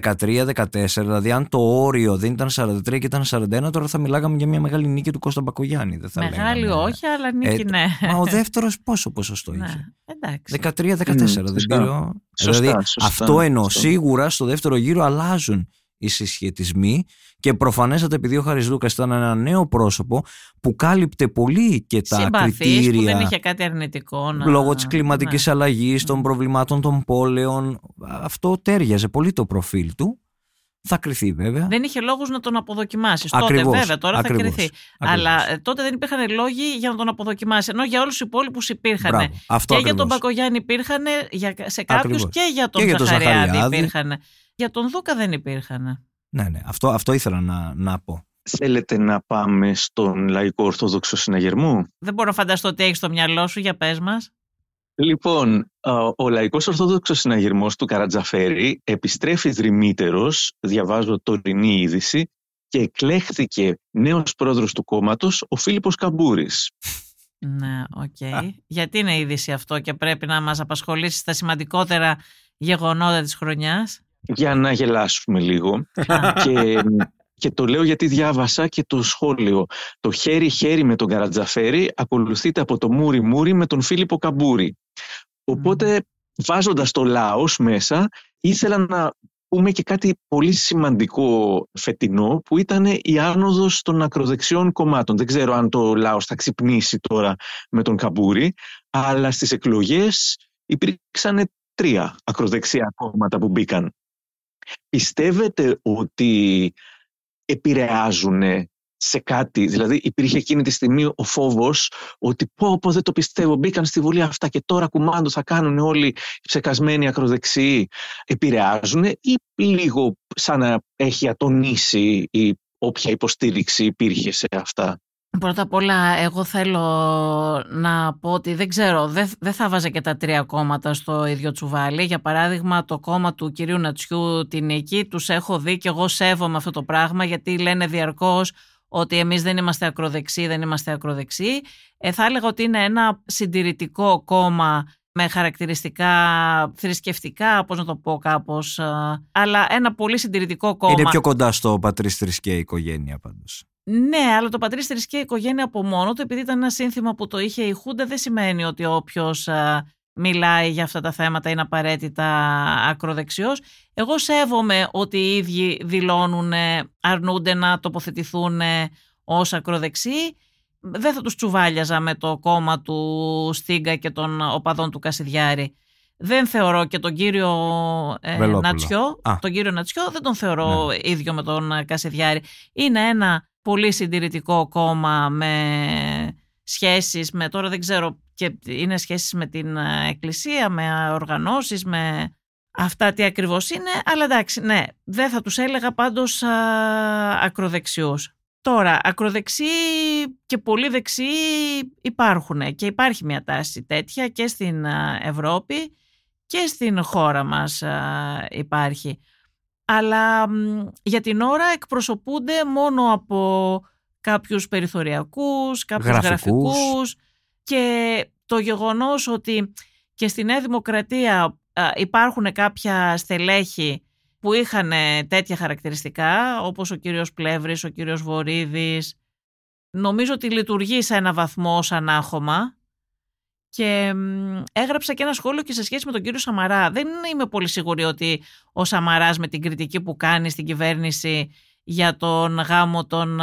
13-14, δηλαδή αν το όριο δεν ήταν 43 και ήταν 41, τώρα θα μιλάγαμε για μια μεγάλη νίκη του Κώστα Μπακογιάννη. Δεν θα μεγάλη λέγαμε. όχι, αλλά νίκη ε, ναι. Μα ο δεύτερος πόσο ποσοστό ναι, είχε; 13-14, δεν πήρε. Δηλαδή, αυτό εννοώ. Σίγουρα στο δεύτερο γύρο αλλάζουν οι συσχετισμοί και προφανέστατα επειδή ο Χαρισδούκα ήταν ένα νέο πρόσωπο που κάλυπτε πολύ και τα Συμπαθής, κριτήρια. που δεν είχε κάτι αρνητικό. Να... Λόγω της κλιματικής ναι. αλλαγής, των προβλημάτων των πόλεων. Αυτό τέριαζε πολύ το προφίλ του. Θα κρυθεί βέβαια. Δεν είχε λόγους να τον αποδοκιμάσεις. Τότε βέβαια, τώρα θα κρυθεί. Αλλά ε, τότε δεν υπήρχαν λόγοι για να τον αποδοκιμάσει. Ενώ για όλους τους υπόλοιπους υπήρχαν. και για τον Μπακογιάννη υπήρχαν, σε κάποιους και για τον και Ζαχαριάδη υπήρχαν. Για τον Δούκα δεν υπήρχαν. Ναι, ναι. Αυτό, αυτό ήθελα να, να πω. Θέλετε να πάμε στον λαϊκό ορθόδοξο συναγερμό; Δεν μπορώ να φανταστώ τι έχεις στο μυαλό σου, για πες μας. Λοιπόν, ο Λαϊκός Ορθόδοξος Συναγερμός του Καρατζαφέρη επιστρέφει δρυμύτερος, διαβάζω τωρινή είδηση, και εκλέχθηκε νέος πρόεδρος του κόμματος, ο Φίλιππος Καμπούρης. Ναι, OK. Okay. Γιατί είναι είδηση αυτό και πρέπει να μας απασχολήσει στα σημαντικότερα γεγονότα της χρονιάς; Για να γελάσουμε λίγο. [laughs] και, και το λέω γιατί διάβασα και το σχόλιο. Το χέρι-χέρι με τον Καρατζαφέρη ακολουθείται από το μούρη-μούρη με τον Φίλιππο Καμπούρη. Οπότε βάζοντας το ΛΑΟΣ μέσα ήθελα να πούμε και κάτι πολύ σημαντικό φετινό που ήταν η άνοδος των ακροδεξιών κομμάτων. Δεν ξέρω αν το λαός θα ξυπνήσει τώρα με τον Καμπούρη, αλλά στις εκλογές υπήρξαν τρία ακροδεξιά κόμματα που μπήκαν. Πιστεύετε ότι επηρεάζουν σε κάτι, δηλαδή υπήρχε εκείνη τη στιγμή ο φόβος ότι πω πω δεν το πιστεύω, μπήκαν στη Βουλή αυτά και τώρα κουμάντο θα κάνουν όλοι οι ψεκασμένοι ακροδεξιοί, επηρεάζουν ή λίγο σαν να έχει ατονίσει η όποια υποστήριξη υπήρχε σε αυτά; Πρώτα απ' όλα, εγώ θέλω να πω ότι δεν ξέρω, δεν, δεν θα βάζα και τα τρία κόμματα στο ίδιο τσουβάλι. Για παράδειγμα, το κόμμα του κυρίου Νατσιού, την εκεί, τους έχω δει και εγώ σέβομαι αυτό το πράγμα, γιατί λένε διαρκώς ότι εμείς δεν είμαστε ακροδεξιοί, δεν είμαστε ακροδεξιοί. Ε, θα έλεγα ότι είναι ένα συντηρητικό κόμμα με χαρακτηριστικά θρησκευτικά, πώς να το πω κάπως, αλλά ένα πολύ συντηρητικό κόμμα. Είναι πιο κοντά στο πατρίς θρησκεία οικογένεια πάντως. Ναι, αλλά το πατρίς θρησκεία οικογένεια από μόνο του, επειδή ήταν ένα σύνθημα που το είχε η Χούντα, δεν σημαίνει ότι όποιος μιλάει για αυτά τα θέματα είναι απαραίτητα ακροδεξιός. Εγώ σέβομαι ότι οι ίδιοι δηλώνουν, αρνούνται να τοποθετηθούν ως ακροδεξιοί. Δεν θα τους τσουβάλιαζα με το κόμμα του Στίγκα και των οπαδών του Κασιδιάρη. Δεν θεωρώ και τον κύριο ε, Νατσιό, τον κύριο Νατσιό δεν τον θεωρώ ναι. ίδιο με τον Κασιδιάρη. Είναι ένα πολύ συντηρητικό κόμμα με σχέσεις με, τώρα δεν ξέρω, και είναι σχέσεις με την ε, εκκλησία, με οργανώσεις, με αυτά τι ακριβώς είναι, αλλά εντάξει, ναι, δεν θα τους έλεγα πάντως α, ακροδεξιούς. Τώρα, ακροδεξιοί και πολύ δεξιοί υπάρχουν και υπάρχει μια τάση τέτοια και στην Ευρώπη και στην χώρα μας υπάρχει. Αλλά για την ώρα εκπροσωπούνται μόνο από κάποιους περιθωριακούς, κάποιους γραφικούς, και το γεγονός ότι και στη Νέα Δημοκρατία υπάρχουν κάποια στελέχη που είχαν τέτοια χαρακτηριστικά, όπως ο κύριος Πλεύρης, ο κύριος Βορύδης, νομίζω ότι λειτουργεί σε ένα βαθμό σαν άχωμα και έγραψα και ένα σχόλιο και σε σχέση με τον κύριο Σαμαρά. Δεν είμαι πολύ σίγουρη ότι ο Σαμαράς με την κριτική που κάνει στην κυβέρνηση για τον γάμο των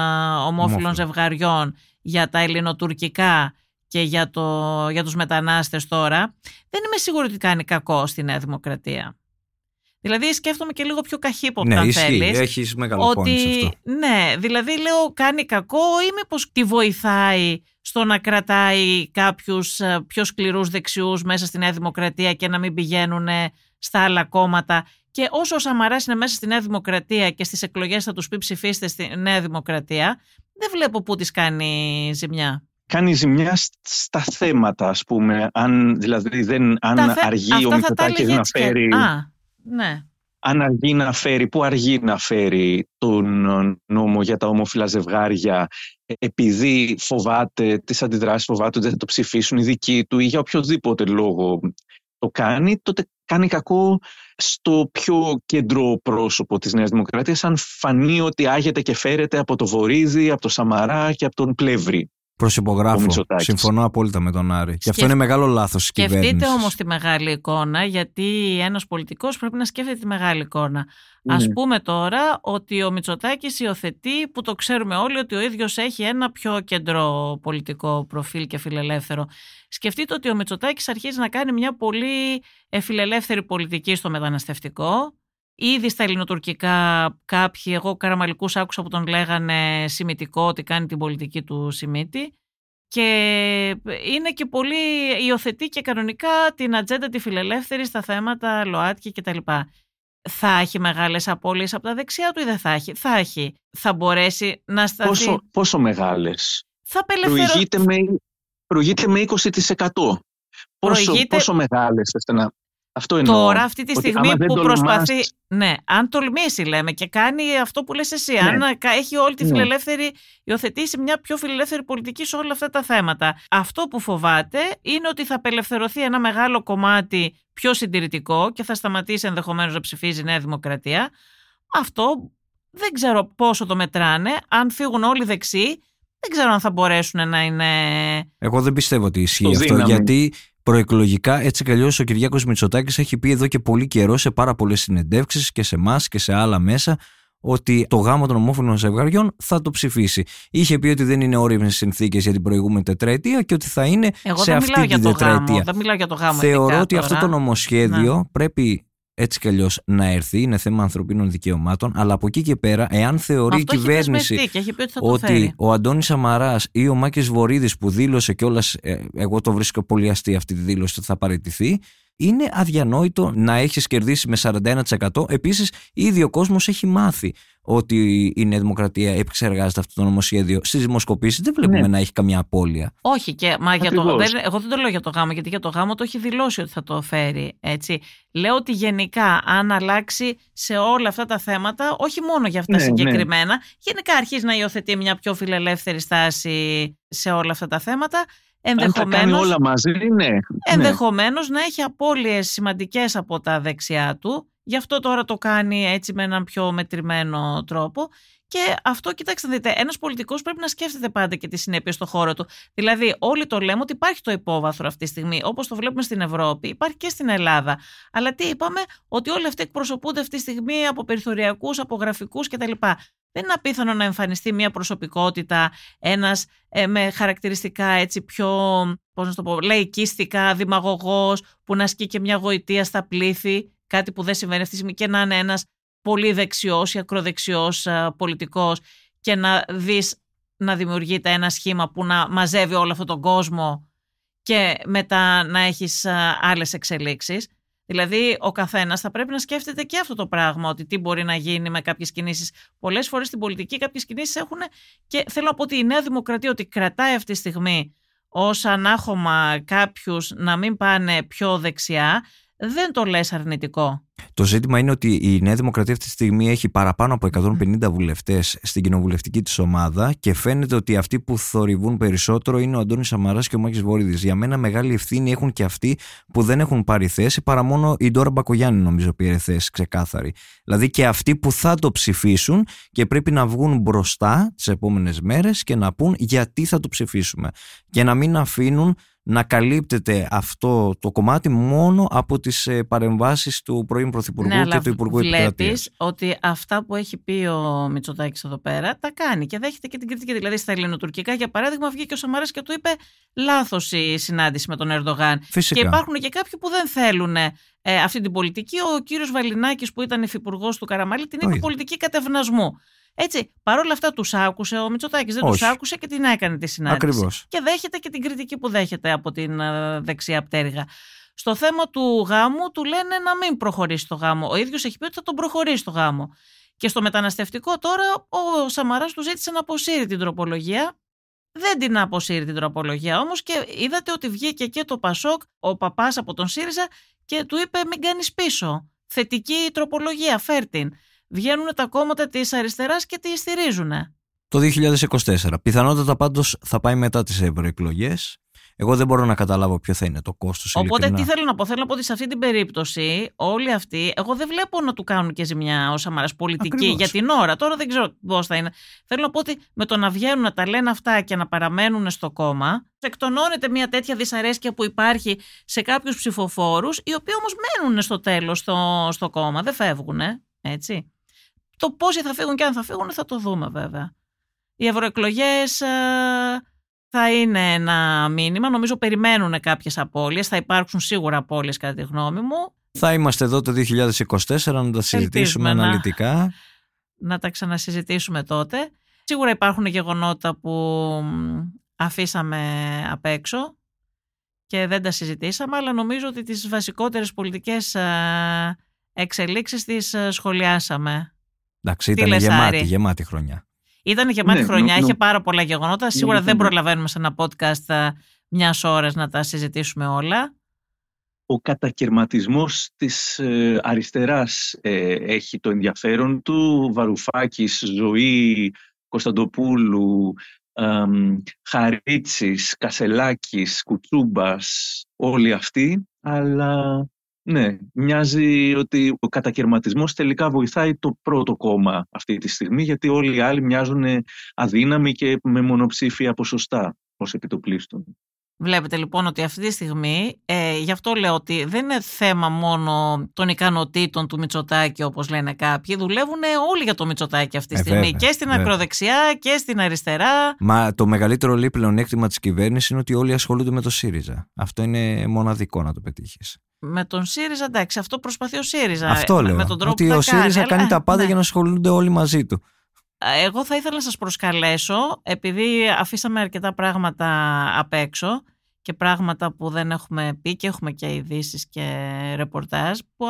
ομόφυλων ζευγαριών, για τα ελληνοτουρκικά και για, το, για τους μετανάστες τώρα, δεν είμαι σίγουρη ότι κάνει κακό στη Νέα Δημοκρατία. Δηλαδή σκέφτομαι και λίγο πιο καχύποπτα ναι, αν ισχύει, θέλεις. έχεις μεγάλο ότι, αυτό. Ναι, δηλαδή λέω κάνει κακό ή μήπως τη βοηθάει στο να κρατάει κάποιους ε, πιο σκληρούς δεξιούς μέσα στη Νέα Δημοκρατία και να μην πηγαίνουν στα άλλα κόμματα και όσο ο Σαμαράς είναι μέσα στη Νέα Δημοκρατία και στις εκλογές θα τους πει ψηφίστε στη Νέα Δημοκρατία, δεν βλέπω πού της κάνει ζημιά. Κάνει ζημιά στα θέματα, ας πούμε, αν, δηλαδή δεν, αν αργεί ο Μητσοτάκης να φέρει... Α, ναι. Αν αργεί να φέρει, πού αργεί να φέρει τον νόμο για τα ομόφυλα ζευγάρια επειδή φοβάται τις αντιδράσεις, φοβάται ότι δεν θα το ψηφίσουν οι δικοί του ή για οποιοδήποτε λόγο το κάνει, τότε κάνει κακό στο πιο κέντρο πρόσωπο της Νέας Δημοκρατίας αν φανεί ότι άγεται και φέρεται από το Βορύδι, από το Σαμαρά και από τον Πλεύρη. Προσυπογράφω. Συμφωνώ απόλυτα με τον Άρη. Και αυτό είναι μεγάλο λάθος της κυβέρνησης. Σκεφτείτε όμως τη μεγάλη εικόνα, γιατί ένας πολιτικός πρέπει να σκέφτεται τη μεγάλη εικόνα. Α ναι. πούμε τώρα ότι ο Μητσοτάκης υιοθετεί, που το ξέρουμε όλοι, ότι ο ίδιος έχει ένα πιο κεντρό πολιτικό προφίλ και φιλελεύθερο. Σκεφτείτε ότι ο Μητσοτάκης αρχίζει να κάνει μια πολύ φιλελεύθερη πολιτική στο μεταναστευτικό. Ήδη στα ελληνοτουρκικά κάποιοι, εγώ καραμαλικούς άκουσα που τον λέγανε σημητικό ότι κάνει την πολιτική του Σιμίτη και είναι και πολύ υιοθετεί και κανονικά την ατζέντα τη φιλελεύθερη στα θέματα ΛΟΑΤΚΙ κτλ. Θα έχει μεγάλες απώλειες από τα δεξιά του ή δεν θα έχει; Θα έχει. Θα μπορέσει να σταθεί; Πόσο, πόσο μεγάλες; Θα απελευθερω... προηγείται, με, προηγείται με 20%. Πόσο, προηγείται... πόσο μεγάλες ώστε να... Αυτό εννοώ. Τώρα, αυτή τη στιγμή που προσπαθεί. Ναι, αν τολμήσει, λέμε, και κάνει αυτό που λες εσύ. Ναι. Αν έχει όλη τη ναι. φιλελεύθερη, υιοθετήσει μια πιο φιλελεύθερη πολιτική σε όλα αυτά τα θέματα. Αυτό που φοβάται είναι ότι θα απελευθερωθεί ένα μεγάλο κομμάτι πιο συντηρητικό και θα σταματήσει ενδεχομένως να ψηφίζει η Νέα Δημοκρατία. Αυτό δεν ξέρω πόσο το μετράνε. Αν φύγουν όλοι δεξιοί, δεν ξέρω αν θα μπορέσουν να είναι. Εγώ δεν πιστεύω ότι ισχύει αυτό, γιατί προεκλογικά έτσι κι αλλιώς ο Κυριάκος Μητσοτάκης έχει πει εδώ και πολύ καιρό σε πάρα πολλές συνεντεύξεις και σε εμάς και σε άλλα μέσα ότι το γάμο των ομόφωνων ζευγαριών θα το ψηφίσει. Είχε πει ότι δεν είναι όριμες συνθήκες για την προηγούμενη τετραετία και ότι θα είναι σε αυτή την τετραετία. δεν μιλάω για το γάμο. Θεωρώ ότι αυτό το νομοσχέδιο ναι. πρέπει έτσι κι αλλιώς να έρθει, είναι θέμα ανθρωπίνων δικαιωμάτων, αλλά από εκεί και πέρα, εάν θεωρεί η κυβέρνηση ότι, ο Αντώνης Σαμαράς ή ο Μάκης Βορύδης που δήλωσε κιόλας, ε, εγώ το βρίσκω πολύ αστείο αυτή τη δήλωση ότι θα παραιτηθεί, είναι αδιανόητο να έχεις κερδίσει με 41%. Επίσης, ήδη ο κόσμος έχει μάθει ότι η Νέα Δημοκρατία επεξεργάζεται αυτό το νομοσχέδιο στις δημοσκοπήσεις. Δεν βλέπουμε ναι. να έχει καμιά απώλεια. Όχι, και, μα για το, δεν, εγώ δεν το λέω για το γάμο, γιατί για το γάμο το έχει δηλώσει ότι θα το φέρει. Έτσι. Λέω ότι γενικά, αν αλλάξει σε όλα αυτά τα θέματα, όχι μόνο για αυτά ναι, ναι. συγκεκριμένα, γενικά αρχίζει να υιοθετεί μια πιο φιλελεύθερη στάση σε όλα αυτά τα θέματα ενδεχομένως, Αν τα κάνει όλα μαζί, ναι. Ενδεχομένως να έχει απώλειες σημαντικές από τα δεξιά του. Γι' αυτό τώρα το κάνει έτσι με έναν πιο μετρημένο τρόπο. Και αυτό, κοιτάξτε, δείτε, ένας πολιτικός πρέπει να σκέφτεται πάντα και τις συνέπειες στο χώρο του. Δηλαδή, όλοι το λέμε ότι υπάρχει το υπόβαθρο αυτή τη στιγμή, όπως το βλέπουμε στην Ευρώπη, υπάρχει και στην Ελλάδα. Αλλά τι είπαμε, ότι όλοι αυτοί εκπροσωπούνται αυτή τη στιγμή από περιθωριακούς, από γραφικούς κτλ. Δεν είναι απίθανο να εμφανιστεί μια προσωπικότητα, ένας ε, με χαρακτηριστικά έτσι πιο, πώς να το πω, λαϊκίστικα, δημαγωγός, που να ασκεί και μια γοητεία στα πλήθη, κάτι που δεν συμβαίνει αυτή τη στιγμή και να είναι ένας πολύ δεξιός ή ακροδεξιός πολιτικός και να δεις να δημιουργείται ένα σχήμα που να μαζεύει όλο αυτόν τον κόσμο και μετά να έχεις άλλες εξελίξεις. Δηλαδή, ο καθένας θα πρέπει να σκέφτεται και αυτό το πράγμα, ότι τι μπορεί να γίνει με κάποιες κινήσεις. Πολλές φορές στην πολιτική κάποιες κινήσεις έχουν. Και θέλω να πω ότι η Νέα Δημοκρατία ότι κρατάει αυτή τη στιγμή ως ανάχωμα κάποιους να μην πάνε πιο δεξιά, δεν το λες αρνητικό. Το ζήτημα είναι ότι η Νέα Δημοκρατία αυτή τη στιγμή έχει παραπάνω από 150 βουλευτές στην κοινοβουλευτική της ομάδα και φαίνεται ότι αυτοί που θορυβούν περισσότερο είναι ο Αντώνης Σαμαράς και ο Μάκης Βορύδης. Για μένα μεγάλη ευθύνη έχουν και αυτοί που δεν έχουν πάρει θέση παρά μόνο η Ντόρα Μπακογιάννη, νομίζω, πήρε θέση ξεκάθαρη. Δηλαδή και αυτοί που θα το ψηφίσουν και πρέπει να βγουν μπροστά τις επόμενες μέρες και να πούν γιατί θα το ψηφίσουμε. Και να μην αφήνουν να καλύπτεται αυτό το κομμάτι μόνο από τις ε, παρεμβάσεις του πρώην Πρωθυπουργού ναι, και του Υπουργού Βλέπεις ότι αυτά που έχει πει ο Μητσοτάκης εδώ πέρα τα κάνει και δέχεται και την κριτική. Δηλαδή στα ελληνοτουρκικά για παράδειγμα βγήκε ο Σαμαράς και του είπε λάθος η συνάντηση με τον Ερντογάν. Φυσικά. Και υπάρχουν και κάποιοι που δεν θέλουν ε, αυτή την πολιτική. Ο κύριος Βαλινάκης που ήταν υφυπουργός του Καραμαλή την είπε πολιτική κατευνασμού. Έτσι, παρόλα αυτά τους άκουσε ο Μητσοτάκης. Δεν τους άκουσε και την έκανε τη συνάντηση. Ακριβώς. Και δέχεται και την κριτική που δέχεται από την ε, δεξιά πτέρυγα. Στο θέμα του γάμου του λένε να μην προχωρήσει το γάμο. Ο ίδιος έχει πει ότι θα τον προχωρήσει το γάμο. Και στο μεταναστευτικό τώρα ο Σαμαράς του ζήτησε να αποσύρει την τροπολογία. Δεν την αποσύρει την τροπολογία όμως και είδατε ότι βγήκε και το Πασόκ, ο παπάς από τον ΣΥΡΙΖΑ και του είπε μην κάνεις πίσω. Θετική τροπολογία, φέρ την βγαίνουν τα κόμματα της αριστεράς και τη στηρίζουν. Το 2024. Πιθανότατα πάντως θα πάει μετά τις ευρωεκλογές. Εγώ δεν μπορώ να καταλάβω ποιο θα είναι το κόστος. Οπότε τι θέλω να πω. Θέλω να πω ότι σε αυτή την περίπτωση όλοι αυτοί, εγώ δεν βλέπω να του κάνουν και ζημιά ο Σαμαρά πολιτική Ακριβώς. για την ώρα. Τώρα δεν ξέρω πώς θα είναι. Θέλω να πω ότι με το να βγαίνουν να τα λένε αυτά και να παραμένουν στο κόμμα, εκτονώνεται μια τέτοια δυσαρέσκεια που υπάρχει σε κάποιους ψηφοφόρους, οι οποίοι όμως μένουν στο τέλος στο, στο κόμμα. Δεν φεύγουν, έτσι. Το πόσοι θα φύγουν και αν θα φύγουν θα το δούμε βέβαια. Οι ευρωεκλογές ε, θα είναι ένα μήνυμα. Νομίζω περιμένουν κάποιες απώλειες. Θα υπάρξουν σίγουρα απώλειες κατά τη γνώμη μου. Θα είμαστε εδώ το 2024 να τα συζητήσουμε αναλυτικά. Να, τα ξανασυζητήσουμε τότε. Σίγουρα υπάρχουν γεγονότα που αφήσαμε απ' έξω και δεν τα συζητήσαμε, αλλά νομίζω ότι τις βασικότερες πολιτικές ε, εξελίξεις τις ε, σχολιάσαμε. Εντάξει, ήταν γεμάτη, γεμάτη χρονιά. Ήταν γεμάτη ναι, χρονιά, είχε πάρα πολλά γεγονότα. Σίγουρα δεν προλαβαίνουμε σε ένα podcast μιας ώρας να τα συζητήσουμε όλα. Ο κατακαιρματισμός της ε, αριστεράς ε, έχει το ενδιαφέρον του. Βαρουφάκης, Ζωή, Κωνσταντοπούλου, ε, Χαρίτσης, Κασελάκης, Κουτσούμπας, όλοι αυτοί. Αλλά ναι, μοιάζει ότι ο κατακαιρματισμός τελικά βοηθάει το πρώτο κόμμα αυτή τη στιγμή, γιατί όλοι οι άλλοι μοιάζουν αδύναμοι και με μονοψήφια ποσοστά ως επιτοπλίστων. Βλέπετε λοιπόν ότι αυτή τη στιγμή, ε, γι' αυτό λέω ότι δεν είναι θέμα μόνο των ικανοτήτων του Μητσοτάκη όπως λένε κάποιοι, δουλεύουν όλοι για το Μητσοτάκη αυτή τη ε, στιγμή και στην ακροδεξιά και στην αριστερά. Μα το μεγαλύτερο λίπλο πλεονέκτημα της κυβέρνησης είναι ότι όλοι ασχολούνται με το ΣΥΡΙΖΑ. Αυτό είναι μοναδικό να το πετύχεις. Με τον ΣΥΡΙΖΑ, εντάξει, αυτό προσπαθεί ο ΣΥΡΙΖΑ. Αυτό λέω. Με τον τρόπο ότι ο ΣΥΡΙΖΑ κάνει, τα πάντα ναι. για να ασχολούνται όλοι μαζί του. Εγώ θα ήθελα να σας προσκαλέσω, επειδή αφήσαμε αρκετά πράγματα απ' έξω και πράγματα που δεν έχουμε πει και έχουμε και ειδήσεις και ρεπορτάζ που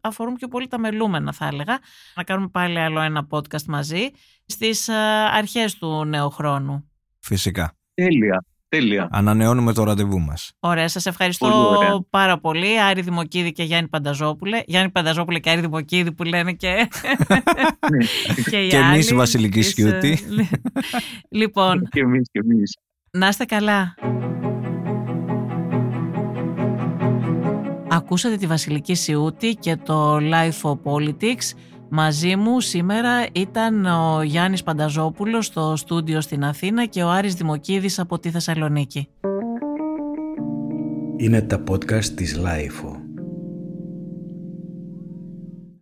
αφορούν πιο πολύ τα μελούμενα θα έλεγα. Να κάνουμε πάλι άλλο ένα podcast μαζί στις αρχές του νέου χρόνου. Φυσικά. Τέλεια. Τέλεια. Ανανεώνουμε το ραντεβού μας. Ωραία, σας ευχαριστώ πάρα πολύ. Άρη Δημοκίδη και Γιάννη Πανταζόπουλε. Γιάννη Πανταζόπουλε και Άρη Δημοκίδη που λένε και. [laughs] και και εμείς Βασιλική Σκιούτη. [laughs] λοιπόν. και εμείς και εμείς. Να είστε καλά. Ακούσατε τη Βασιλική Σιούτη και το Life of Politics. Μαζί μου σήμερα ήταν ο Γιάννης Πανταζόπουλος στο στούντιο στην Αθήνα και ο Άρης Δημοκίδης από τη Θεσσαλονίκη. Είναι τα podcast της Life